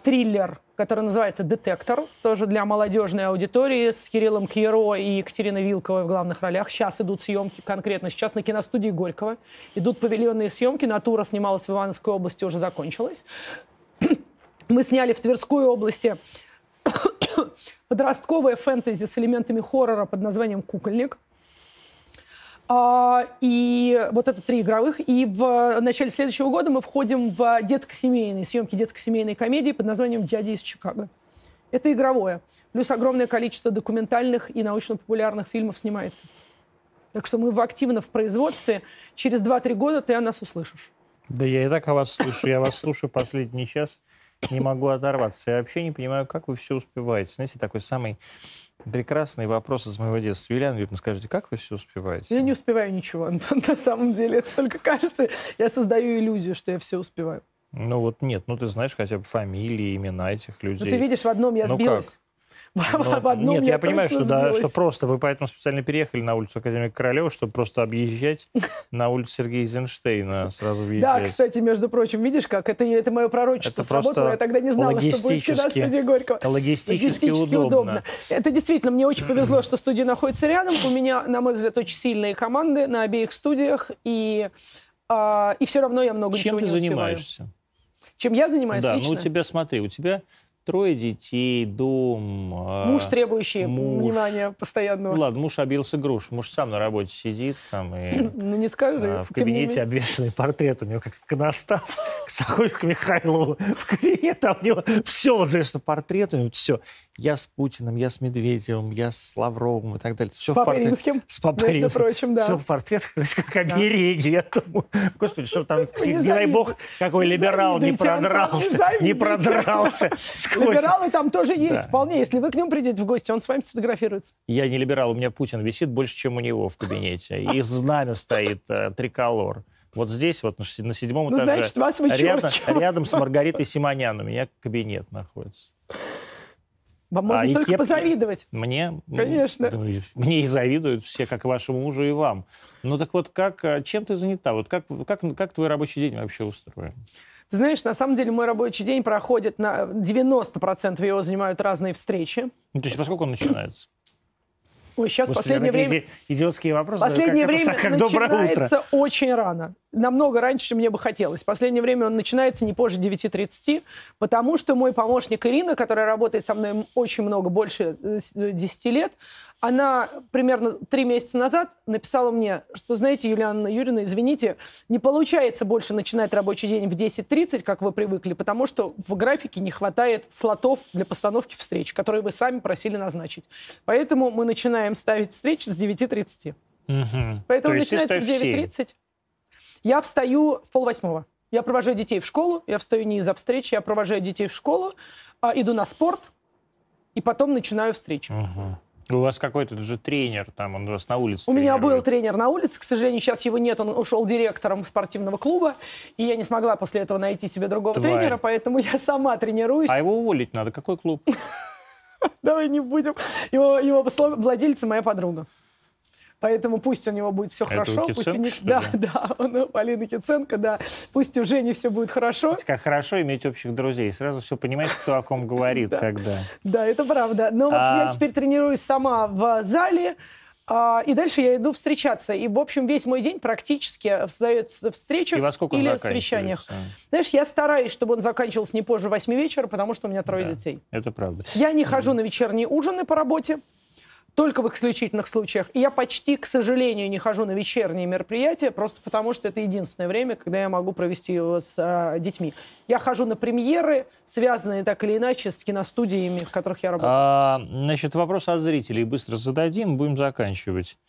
триллер который называется «Детектор», тоже для молодежной аудитории, с Кириллом Кьеро и Екатериной Вилковой в главных ролях. Сейчас идут съемки конкретно, сейчас на киностудии Горького. Идут павильонные съемки, «Натура» снималась в Ивановской области, уже закончилась. Мы сняли в Тверской области подростковое фэнтези с элементами хоррора под названием «Кукольник». А, и вот это три игровых. И в начале следующего года мы входим в детско-семейные съемки детско-семейной комедии под названием «Дядя из Чикаго». Это игровое. Плюс огромное количество документальных и научно-популярных фильмов снимается. Так что мы активно в производстве. Через 2-3 года ты о нас услышишь. Да я и так о вас слушаю. Я вас слушаю последний час. Не могу оторваться. Я вообще не понимаю, как вы все успеваете. Знаете, такой самый прекрасный вопрос из моего детства. Юлиана Юрьевна, скажите, как вы все успеваете? Я не успеваю ничего, Антон, на самом деле. Это только кажется, я создаю иллюзию, что я все успеваю. Ну вот нет, ну ты знаешь хотя бы фамилии, имена этих людей. Ну ты видишь, в одном я ну, сбилась. Как? Но, в одном нет, я, понимаю, что, да, что просто вы поэтому специально переехали на улицу Академика Королева, чтобы просто объезжать на улицу Сергея Эйзенштейна, сразу въезжать. Да, кстати, между прочим, видишь как? Это, это мое пророчество это сработало. Я тогда не знала, что будет всегда студия Горького. Логистически, логистически удобно. удобно. Это действительно, мне очень повезло, что студия находится рядом. У меня, на мой взгляд, очень сильные команды на обеих студиях. И, э, и все равно я много Чем чего не успеваю. Чем ты занимаешься? Чем я занимаюсь да, лично? ну у тебя, смотри, у тебя трое детей, дом. А, муж, требующий муж. внимания постоянного. Ну, ладно, муж обился груш. Муж сам на работе сидит там и... Ну, не скажи. А, в кабинете обвешанный портрет у него, как иконостас. Заходишь к Михайлову в кабинет, а у него все, вот портрет, у него все. Я с Путиным, я с Медведевым, я с Лавровым и так далее. Все с Папой Римским. С Папой Римским. прочим, да. Все в портретах, как обереги. Я думаю, господи, что там, не, не дай бог, какой либерал не продрался. Не продрался. Либералы там тоже есть, вполне. Если вы к нему придете в гости, он с вами сфотографируется. Я не либерал, у меня Путин висит больше, чем у него в кабинете. И знамя стоит э, триколор. Вот здесь, вот на седьмом ну, этаже, значит, вас рядом, рядом с Маргаритой Симонян у меня кабинет находится. Вам можно а, только кеп... позавидовать. Мне? Конечно. Мне и завидуют все, как вашему мужу и вам. Ну так вот, как, э, чем ты занята? Вот как, как, как твой рабочий день вообще устроен? Ты знаешь, на самом деле мой рабочий день проходит на 90% его занимают разные встречи. Ну, то есть во сколько он начинается? Ой, сейчас Господи, последнее время... Идиотские вопросы. Последнее как, время как начинается очень рано. Намного раньше, чем мне бы хотелось. Последнее время он начинается не позже 9.30, потому что мой помощник Ирина, которая работает со мной очень много, больше 10 э, лет, она примерно три месяца назад написала мне, что, знаете, Юлиана Юрьевна, извините, не получается больше начинать рабочий день в 10.30, как вы привыкли, потому что в графике не хватает слотов для постановки встреч, которые вы сами просили назначить. Поэтому мы начинаем ставить встречи с 9.30. Угу. Поэтому начинается в 9.30. Я встаю в полвосьмого. Я провожаю детей в школу, я встаю не из-за встречи, я провожаю детей в школу, а, иду на спорт, и потом начинаю встречу. Угу. У вас какой-то же тренер, там он у вас на улице. У меня был тренер на улице, к сожалению, сейчас его нет, он ушел директором спортивного клуба, и я не смогла после этого найти себе другого Тварь. тренера, поэтому я сама тренируюсь. А его уволить надо, какой клуб? Давай не будем. Его, его владельца моя подруга. Поэтому пусть у него будет все хорошо. У пусть у них, да, да, он, у Полины Киценко, да. Пусть у Жени все будет хорошо. Как хорошо иметь общих друзей. Сразу все понимаете, кто о ком говорит, когда. Да, это правда. Но, в общем, я а теперь тренируюсь сама в зале. А, и дальше я иду встречаться. И, в общем, весь мой день практически в встречах или совещаниях. Знаешь, я стараюсь, чтобы он заканчивался не позже 8 вечера, потому что у меня трое да, детей. Это правда. Я не хожу на вечерние ужины по работе только в исключительных случаях. И я почти, к сожалению, не хожу на вечерние мероприятия, просто потому что это единственное время, когда я могу провести его с э, детьми. Я хожу на премьеры, связанные так или иначе с киностудиями, в которых я работаю. А, значит, вопрос от зрителей быстро зададим, будем заканчивать.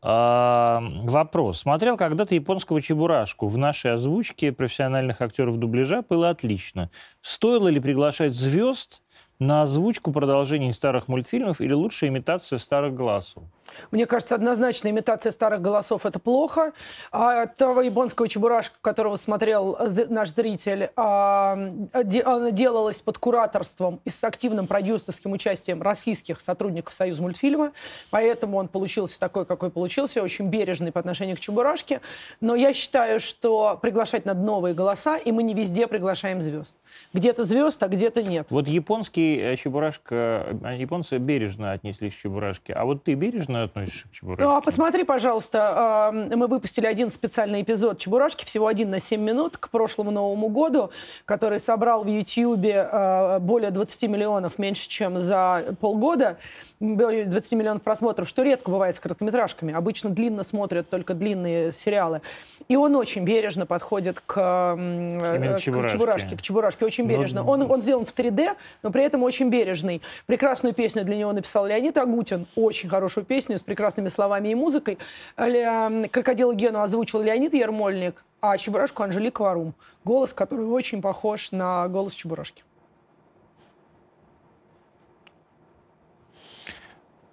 А, вопрос. Смотрел когда-то японского Чебурашку. В нашей озвучке профессиональных актеров дубляжа было отлично. Стоило ли приглашать звезд на озвучку продолжений старых мультфильмов или лучшая имитация старых голосов? Мне кажется, однозначно имитация старых голосов – это плохо. А того японского чебурашка, которого смотрел наш зритель, а, она делалась под кураторством и с активным продюсерским участием российских сотрудников Союза мультфильма, поэтому он получился такой, какой получился, очень бережный по отношению к чебурашке. Но я считаю, что приглашать надо новые голоса, и мы не везде приглашаем звезд. Где-то звезд, а где-то нет. Вот японский э, чебурашка, э, японцы бережно отнеслись к чебурашке, а вот ты бережно относишься к Чебурашке? А, посмотри, пожалуйста, мы выпустили один специальный эпизод Чебурашки, всего один на 7 минут, к прошлому Новому году, который собрал в Ютьюбе а, более 20 миллионов, меньше, чем за полгода, более 20 миллионов просмотров, что редко бывает с короткометражками. Обычно длинно смотрят только длинные сериалы. И он очень бережно подходит к, к Чебурашке. К Чебурашке, очень ну, бережно. Он, он сделан в 3D, но при этом очень бережный. Прекрасную песню для него написал Леонид Агутин, очень хорошую песню, песню с прекрасными словами и музыкой. «Крокодила Гену» озвучил Леонид Ермольник, а Чебурашку Анжелика Варум. Голос, который очень похож на голос Чебурашки.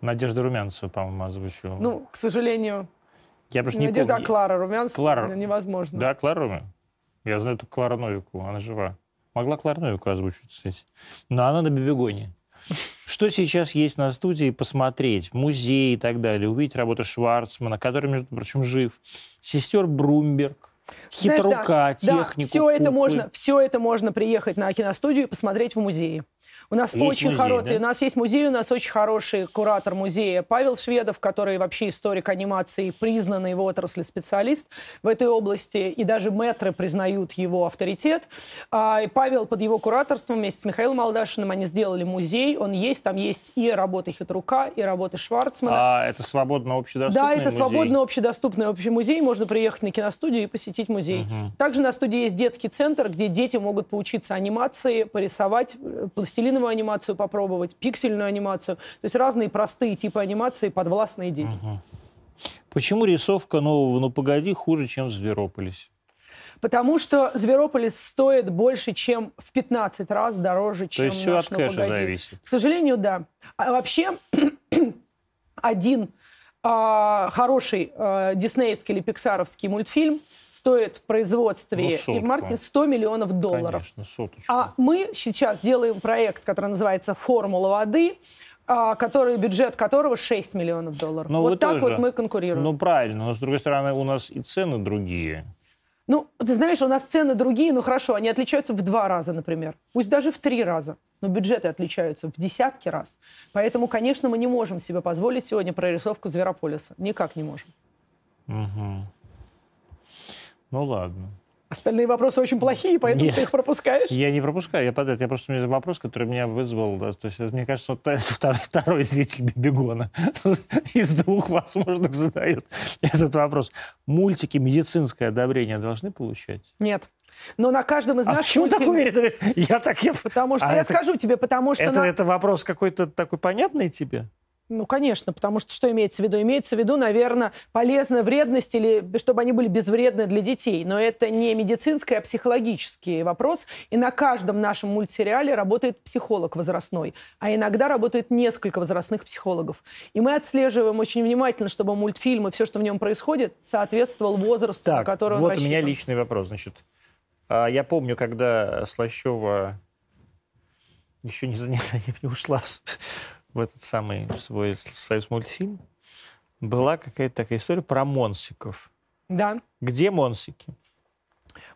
Надежда Румянцева, по-моему, озвучила. Ну, к сожалению, я просто не Надежда, помню. а Клара Румянцева Клара... невозможно. Да, Клара Румянцева. Я знаю только Клара Новику, она жива. Могла Клара Новику озвучить, кстати. Но она на Бибигоне. Что сейчас есть на студии посмотреть? Музей и так далее. Увидеть работу Шварцмана, который, между прочим, жив. Сестер Брумберг. Хитрука, Знаешь, да, технику. Да, все это, можно, все это можно приехать на киностудию и посмотреть в музее. У нас есть очень хороший, да? у нас есть музей, у нас очень хороший куратор музея Павел Шведов, который вообще историк анимации, признанный в отрасли специалист в этой области, и даже мэтры признают его авторитет. А, и Павел под его кураторством вместе с Михаилом Алдашиным они сделали музей, он есть, там есть и работы Хитрука, и работы Шварцмана. А это свободно общедоступный Да, это музей? свободно общедоступный общий музей, можно приехать на киностудию и посетить музей. Угу. Также на студии есть детский центр, где дети могут поучиться анимации, порисовать, э, пластилиновую анимацию попробовать, пиксельную анимацию. То есть разные простые типы анимации подвластные детям. Угу. Почему рисовка нового «Ну погоди» хуже, чем в «Зверополисе»? Потому что Зверополис стоит больше, чем в 15 раз дороже, чем То есть все от «Ну кэша погоди». зависит? К сожалению, да. А вообще один а, хороший а, диснеевский или пиксаровский мультфильм стоит в производстве ну, и в маркетинге 100 миллионов долларов. Конечно, соточку. А мы сейчас делаем проект, который называется «Формула воды», а, который, бюджет которого 6 миллионов долларов. Но вот так тоже, вот мы конкурируем. Ну, правильно. Но, с другой стороны, у нас и цены другие. Ну, ты знаешь, у нас цены другие, ну хорошо, они отличаются в два раза, например. Пусть даже в три раза. Но бюджеты отличаются в десятки раз. Поэтому, конечно, мы не можем себе позволить сегодня прорисовку Зверополиса. Никак не можем. Угу. Ну ладно. Остальные вопросы очень плохие, поэтому Нет, ты их пропускаешь? Я не пропускаю, я подаю. Я просто у меня вопрос, который меня вызвал. Да, то есть, мне кажется, вот второй, второй зритель Бибигона из двух возможных задает этот вопрос. Мультики медицинское одобрение должны получать? Нет. Но на каждом из а наших почему мультфильмов... так уверен? Я так... Я... Потому что, а я это... скажу тебе, потому что... Это, на... это вопрос какой-то такой понятный тебе? Ну, конечно, потому что что имеется в виду? Имеется в виду, наверное, полезная вредность или чтобы они были безвредны для детей. Но это не медицинский, а психологический вопрос. И на каждом нашем мультсериале работает психолог возрастной. А иногда работает несколько возрастных психологов. И мы отслеживаем очень внимательно, чтобы мультфильм и все, что в нем происходит, соответствовал возрасту, так, на который он вот рассчитан. у меня личный вопрос. Значит, а, я помню, когда Слащева еще не, не ушла в этот самый свой союз мультфильм была какая-то такая история про монсиков. Да. Где монсики?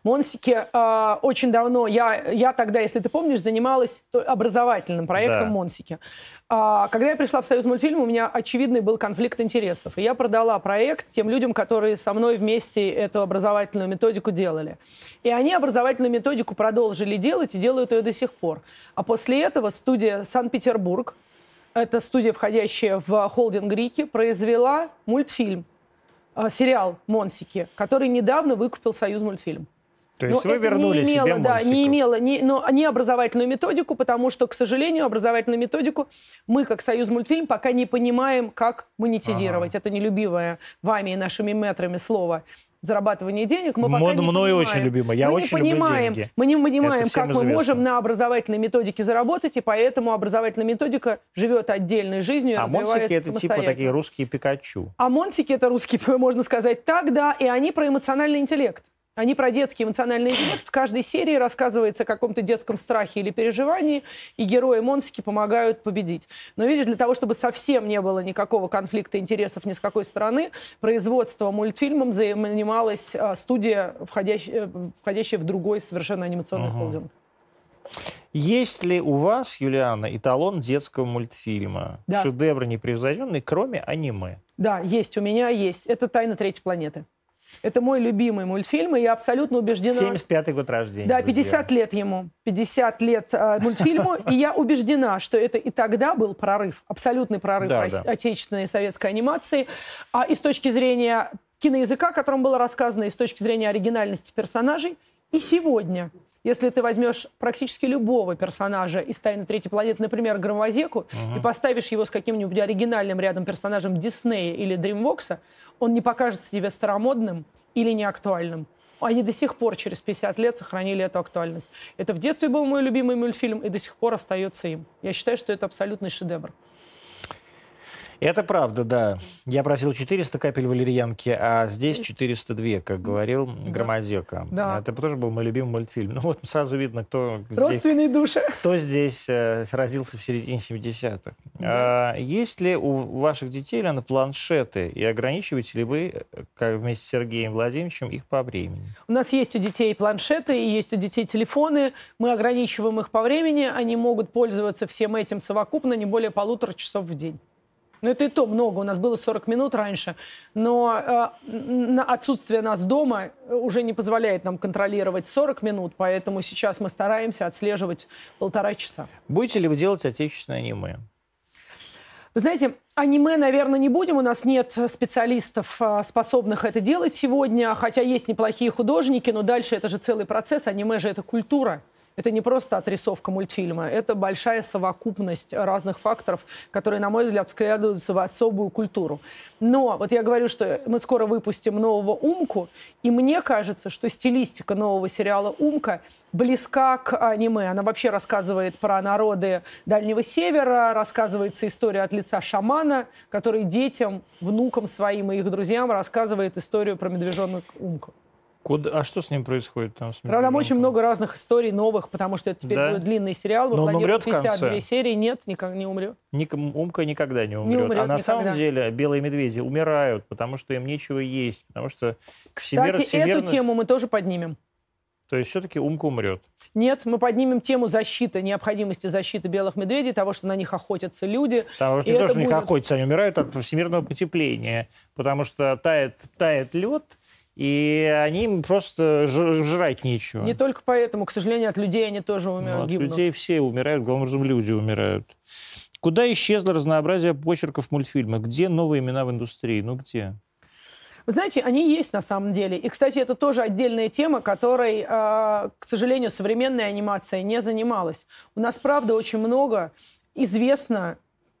Монсики э, очень давно, я, я тогда, если ты помнишь, занималась образовательным проектом да. Монсики. А, когда я пришла в Союз мультфильм, у меня очевидный был конфликт интересов. И я продала проект тем людям, которые со мной вместе эту образовательную методику делали. И они образовательную методику продолжили делать и делают ее до сих пор. А после этого студия «Санкт-Петербург», это студия, входящая в холдинг Рики, произвела мультфильм, э, сериал «Монсики», который недавно выкупил Союз мультфильм. То есть но вы вернули не имело, себе да, не имело, не, но не образовательную методику, потому что, к сожалению, образовательную методику мы, как Союз мультфильм, пока не понимаем, как монетизировать. Ага. Это нелюбивое вами и нашими метрами слово зарабатывание денег, мы пока Мной не понимаем. очень любимо. Я мы очень не понимаем, люблю деньги. Мы не понимаем, как известно. мы можем на образовательной методике заработать, и поэтому образовательная методика живет отдельной жизнью и а развивается это типа такие русские Пикачу. А монсики это русские, можно сказать так, да, и они про эмоциональный интеллект. Они про детский эмоциональный интеллект. В каждой серии рассказывается о каком-то детском страхе или переживании, и герои Монсики помогают победить. Но видишь, для того, чтобы совсем не было никакого конфликта интересов ни с какой стороны, производство мультфильмом занималась а, студия, входящая, входящая в другой совершенно анимационный угу. холдинг. Есть ли у вас, Юлиана, эталон детского мультфильма? Да. Шедевр непревзойденный, кроме аниме? Да, есть, у меня есть. Это «Тайна третьей планеты». Это мой любимый мультфильм, и я абсолютно убеждена... 75-й год рождения. Да, 50 друзья. лет ему. 50 лет э, мультфильму. И я убеждена, что это и тогда был прорыв, абсолютный прорыв да, да. отечественной советской анимации. А и с точки зрения киноязыка, о котором было рассказано, и с точки зрения оригинальности персонажей, и сегодня если ты возьмешь практически любого персонажа из «Тайны третьей планеты», например, Громозеку, угу. и поставишь его с каким-нибудь оригинальным рядом персонажем Диснея или Дримвокса, он не покажется тебе старомодным или неактуальным. Они до сих пор, через 50 лет, сохранили эту актуальность. Это в детстве был мой любимый мультфильм и до сих пор остается им. Я считаю, что это абсолютный шедевр. Это правда, да. Я просил 400 капель валерьянки, а здесь 402, как говорил да. Громозека. Да. Это тоже был мой любимый мультфильм. Ну вот сразу видно, кто Родственные здесь, души. Кто здесь э, родился в середине 70-х. Да. А, есть ли у ваших детей, Лена, планшеты? И ограничиваете ли вы, э, как вместе с Сергеем Владимировичем, их по времени? У нас есть у детей планшеты, и есть у детей телефоны. Мы ограничиваем их по времени. Они могут пользоваться всем этим совокупно не более полутора часов в день. Ну, это и то много. У нас было 40 минут раньше. Но э, отсутствие нас дома уже не позволяет нам контролировать 40 минут, поэтому сейчас мы стараемся отслеживать полтора часа. Будете ли вы делать отечественное аниме? Вы знаете, аниме, наверное, не будем. У нас нет специалистов, э, способных это делать сегодня, хотя есть неплохие художники, но дальше это же целый процесс. Аниме же это культура. Это не просто отрисовка мультфильма, это большая совокупность разных факторов, которые, на мой взгляд, складываются в особую культуру. Но вот я говорю, что мы скоро выпустим нового «Умку», и мне кажется, что стилистика нового сериала «Умка» близка к аниме. Она вообще рассказывает про народы Дальнего Севера, рассказывается история от лица шамана, который детям, внукам своим и их друзьям рассказывает историю про медвежонок Умку. Куда, а что с ним происходит там? С там очень много разных историй новых, потому что это теперь да? будет длинный сериал. Мы Но он умрет 52 серии. Нет, никак не умрет. Ник, Умка никогда не умрет. Не умрет а на никогда. самом деле белые медведи умирают, потому что им нечего есть. Потому что Кстати, всемир... эту тему мы тоже поднимем. То есть все-таки Умка умрет? Нет, мы поднимем тему защиты, необходимости защиты белых медведей, того, что на них охотятся люди. Потому что не то, что на них охотятся, они умирают от всемирного потепления, потому что тает, тает лед, и они просто жрать нечего. Не только поэтому, к сожалению, от людей они тоже умирают, ну, от гибнут. людей все умирают, главным образом люди умирают. Куда исчезло разнообразие почерков мультфильма? Где новые имена в индустрии? Ну где? Вы знаете, они есть на самом деле. И, кстати, это тоже отдельная тема, которой, э, к сожалению, современная анимация не занималась. У нас, правда, очень много известно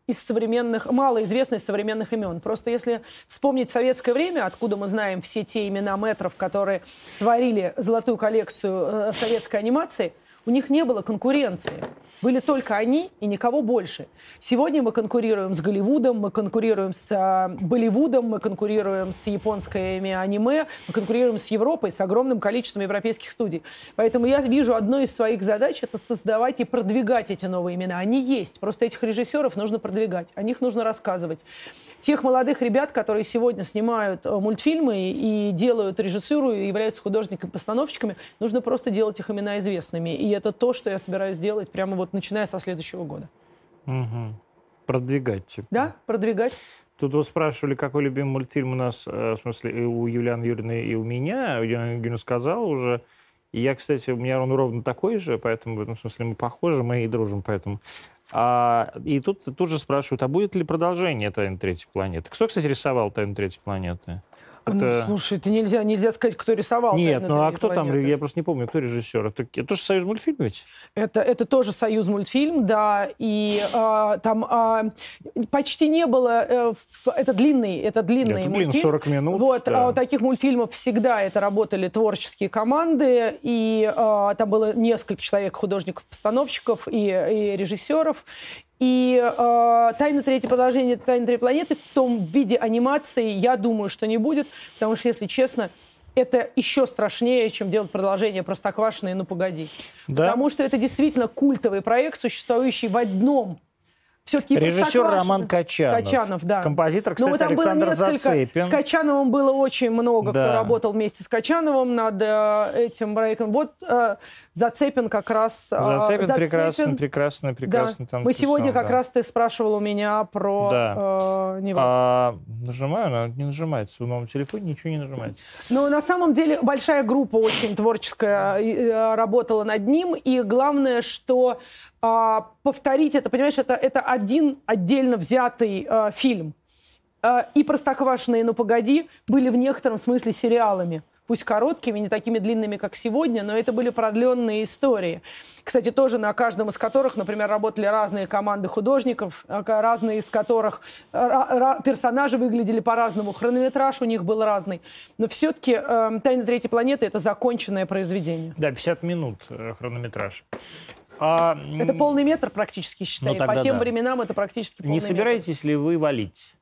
из современных, малоизвестно из современных имен. Просто если вспомнить советское время, откуда мы знаем все те имена метров, которые творили золотую коллекцию э, советской анимации, У них не было конкуренции. Были только они и никого больше. Сегодня мы конкурируем с Голливудом, мы конкурируем с э, Болливудом, мы конкурируем с японскими аниме, мы конкурируем с Европой, с огромным количеством европейских студий. Поэтому я вижу одной из своих задач это создавать и продвигать эти новые имена. Они есть. Просто этих режиссеров нужно продвигать, о них нужно рассказывать. Тех молодых ребят, которые сегодня снимают э, мультфильмы и делают режиссуру, и являются художниками-постановщиками, нужно просто делать их имена известными. И это то, что я собираюсь делать прямо вот начиная со следующего года. Угу. Продвигать. Типа. Да, продвигать. Тут вот спрашивали, какой любимый мультфильм у нас, э, в смысле, и у Юлианы Юрьевны, и у меня. Юлиана Юрьевна сказала уже. И я, кстати, у меня он ровно такой же, поэтому в этом смысле мы похожи, мы и дружим поэтому. А, и тут тут же спрашивают, а будет ли продолжение «Тайны третьей планеты»? Кто, кстати, рисовал «Тайны третьей планеты»? Ну, это... Ну, слушай, это нельзя, нельзя сказать, кто рисовал. Нет, ну а кто там, я просто не помню, кто режиссер. Это, это тоже Союз мультфильм ведь? Это, это тоже Союз мультфильм, да, и э, там э, почти не было, э, это длинный, это длинный это мультфильм. 40 минут. Вот, да. а у таких мультфильмов всегда это работали творческие команды, и э, там было несколько человек, художников-постановщиков и, и режиссеров, и э, «Тайна третьей продолжение «Тайны третьей планеты» в том виде анимации, я думаю, что не будет, потому что, если честно, это еще страшнее, чем делать продолжение «Простоквашино» и «Ну, погоди». Да? Потому что это действительно культовый проект, существующий в одном все-таки Режиссер Роман Качанов. Качанов, да. Композитор, кстати, Но там Александр было несколько... Зацепин. С Качановым было очень много, да. кто работал вместе с Качановым над э, этим проектом. Вот э, Зацепин как раз... Э, Зацепин, Зацепин прекрасно, прекрасно, прекрасно. Да. Там Мы сегодня как да. раз ты спрашивал у меня про да. э, него. А, нажимаю, она не нажимается. В новом телефоне ничего не нажимается. Ну, на самом деле, большая группа очень творческая э, работала над ним. И главное, что а, повторить это, понимаешь, это, это один отдельно взятый а, фильм. А, и «Простоквашино» и «Ну, погоди» были в некотором смысле сериалами. Пусть короткими, не такими длинными, как сегодня, но это были продленные истории. Кстати, тоже на каждом из которых, например, работали разные команды художников, разные из которых персонажи выглядели по-разному, хронометраж у них был разный. Но все-таки э, «Тайна третьей планеты» — это законченное произведение. Да, 50 минут э, хронометраж. А, это полный метр практически, считай. Ну, По тем да. временам это практически полный Не собираетесь метр. ли вы валить?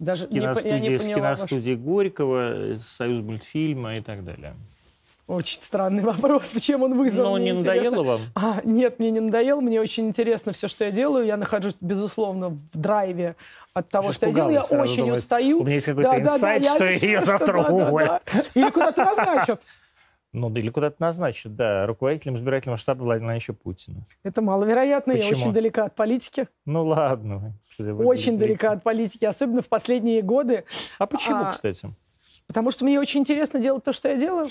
Даже с киностудии, не, не поняла, с киностудии ваш... Горького, Союз мультфильма и так далее. Очень странный вопрос, почему он вызвал. Но не надоело вам? А, нет, мне не надоело. Мне очень интересно все, что я делаю. Я нахожусь, безусловно, в драйве от того, что я делаю. Я очень думает, устаю. У меня есть какой-то да, инсайт, да, да, что я, ее завтра уволят. Да, да. Или куда-то назначат. Ну, или куда-то назначат, да, руководителем избирательного штаба Владимира Путина. Это маловероятно, Почему? я очень далека от политики. Ну, ладно. Очень далека от политики, особенно в последние годы. А почему, а, кстати? Потому что мне очень интересно делать то, что я делаю.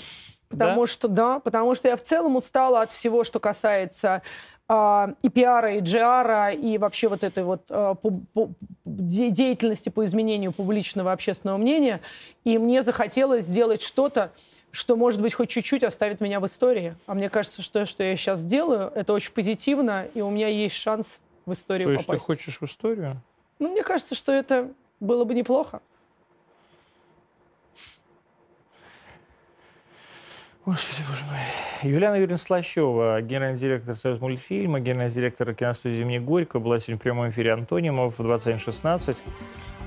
Потому да? что, да, потому что я в целом устала от всего, что касается э, и пиара, и джиара, и вообще вот этой вот э, по, по, деятельности по изменению публичного общественного мнения. И мне захотелось сделать что-то, что, может быть, хоть чуть-чуть оставит меня в истории. А мне кажется, что то, что я сейчас делаю, это очень позитивно, и у меня есть шанс в историю То есть попасть. ты хочешь в историю? Ну, мне кажется, что это было бы неплохо. Господи, боже мой. Юлиана Юрьевна Слащева, генеральный директор Союз мультфильма, генеральный директор киностудии имени Горького, была сегодня в прямом эфире Антонимов в 21.16.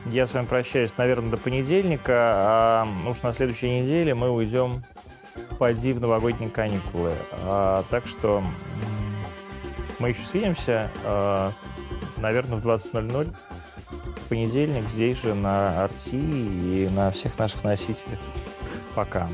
Я с вами прощаюсь, наверное, до понедельника, а уж на следующей неделе мы уйдем поди в новогодние каникулы. А, так что мы еще свидимся, а, наверное, в 20.00 в понедельник здесь же на Арти и на всех наших носителях. Пока.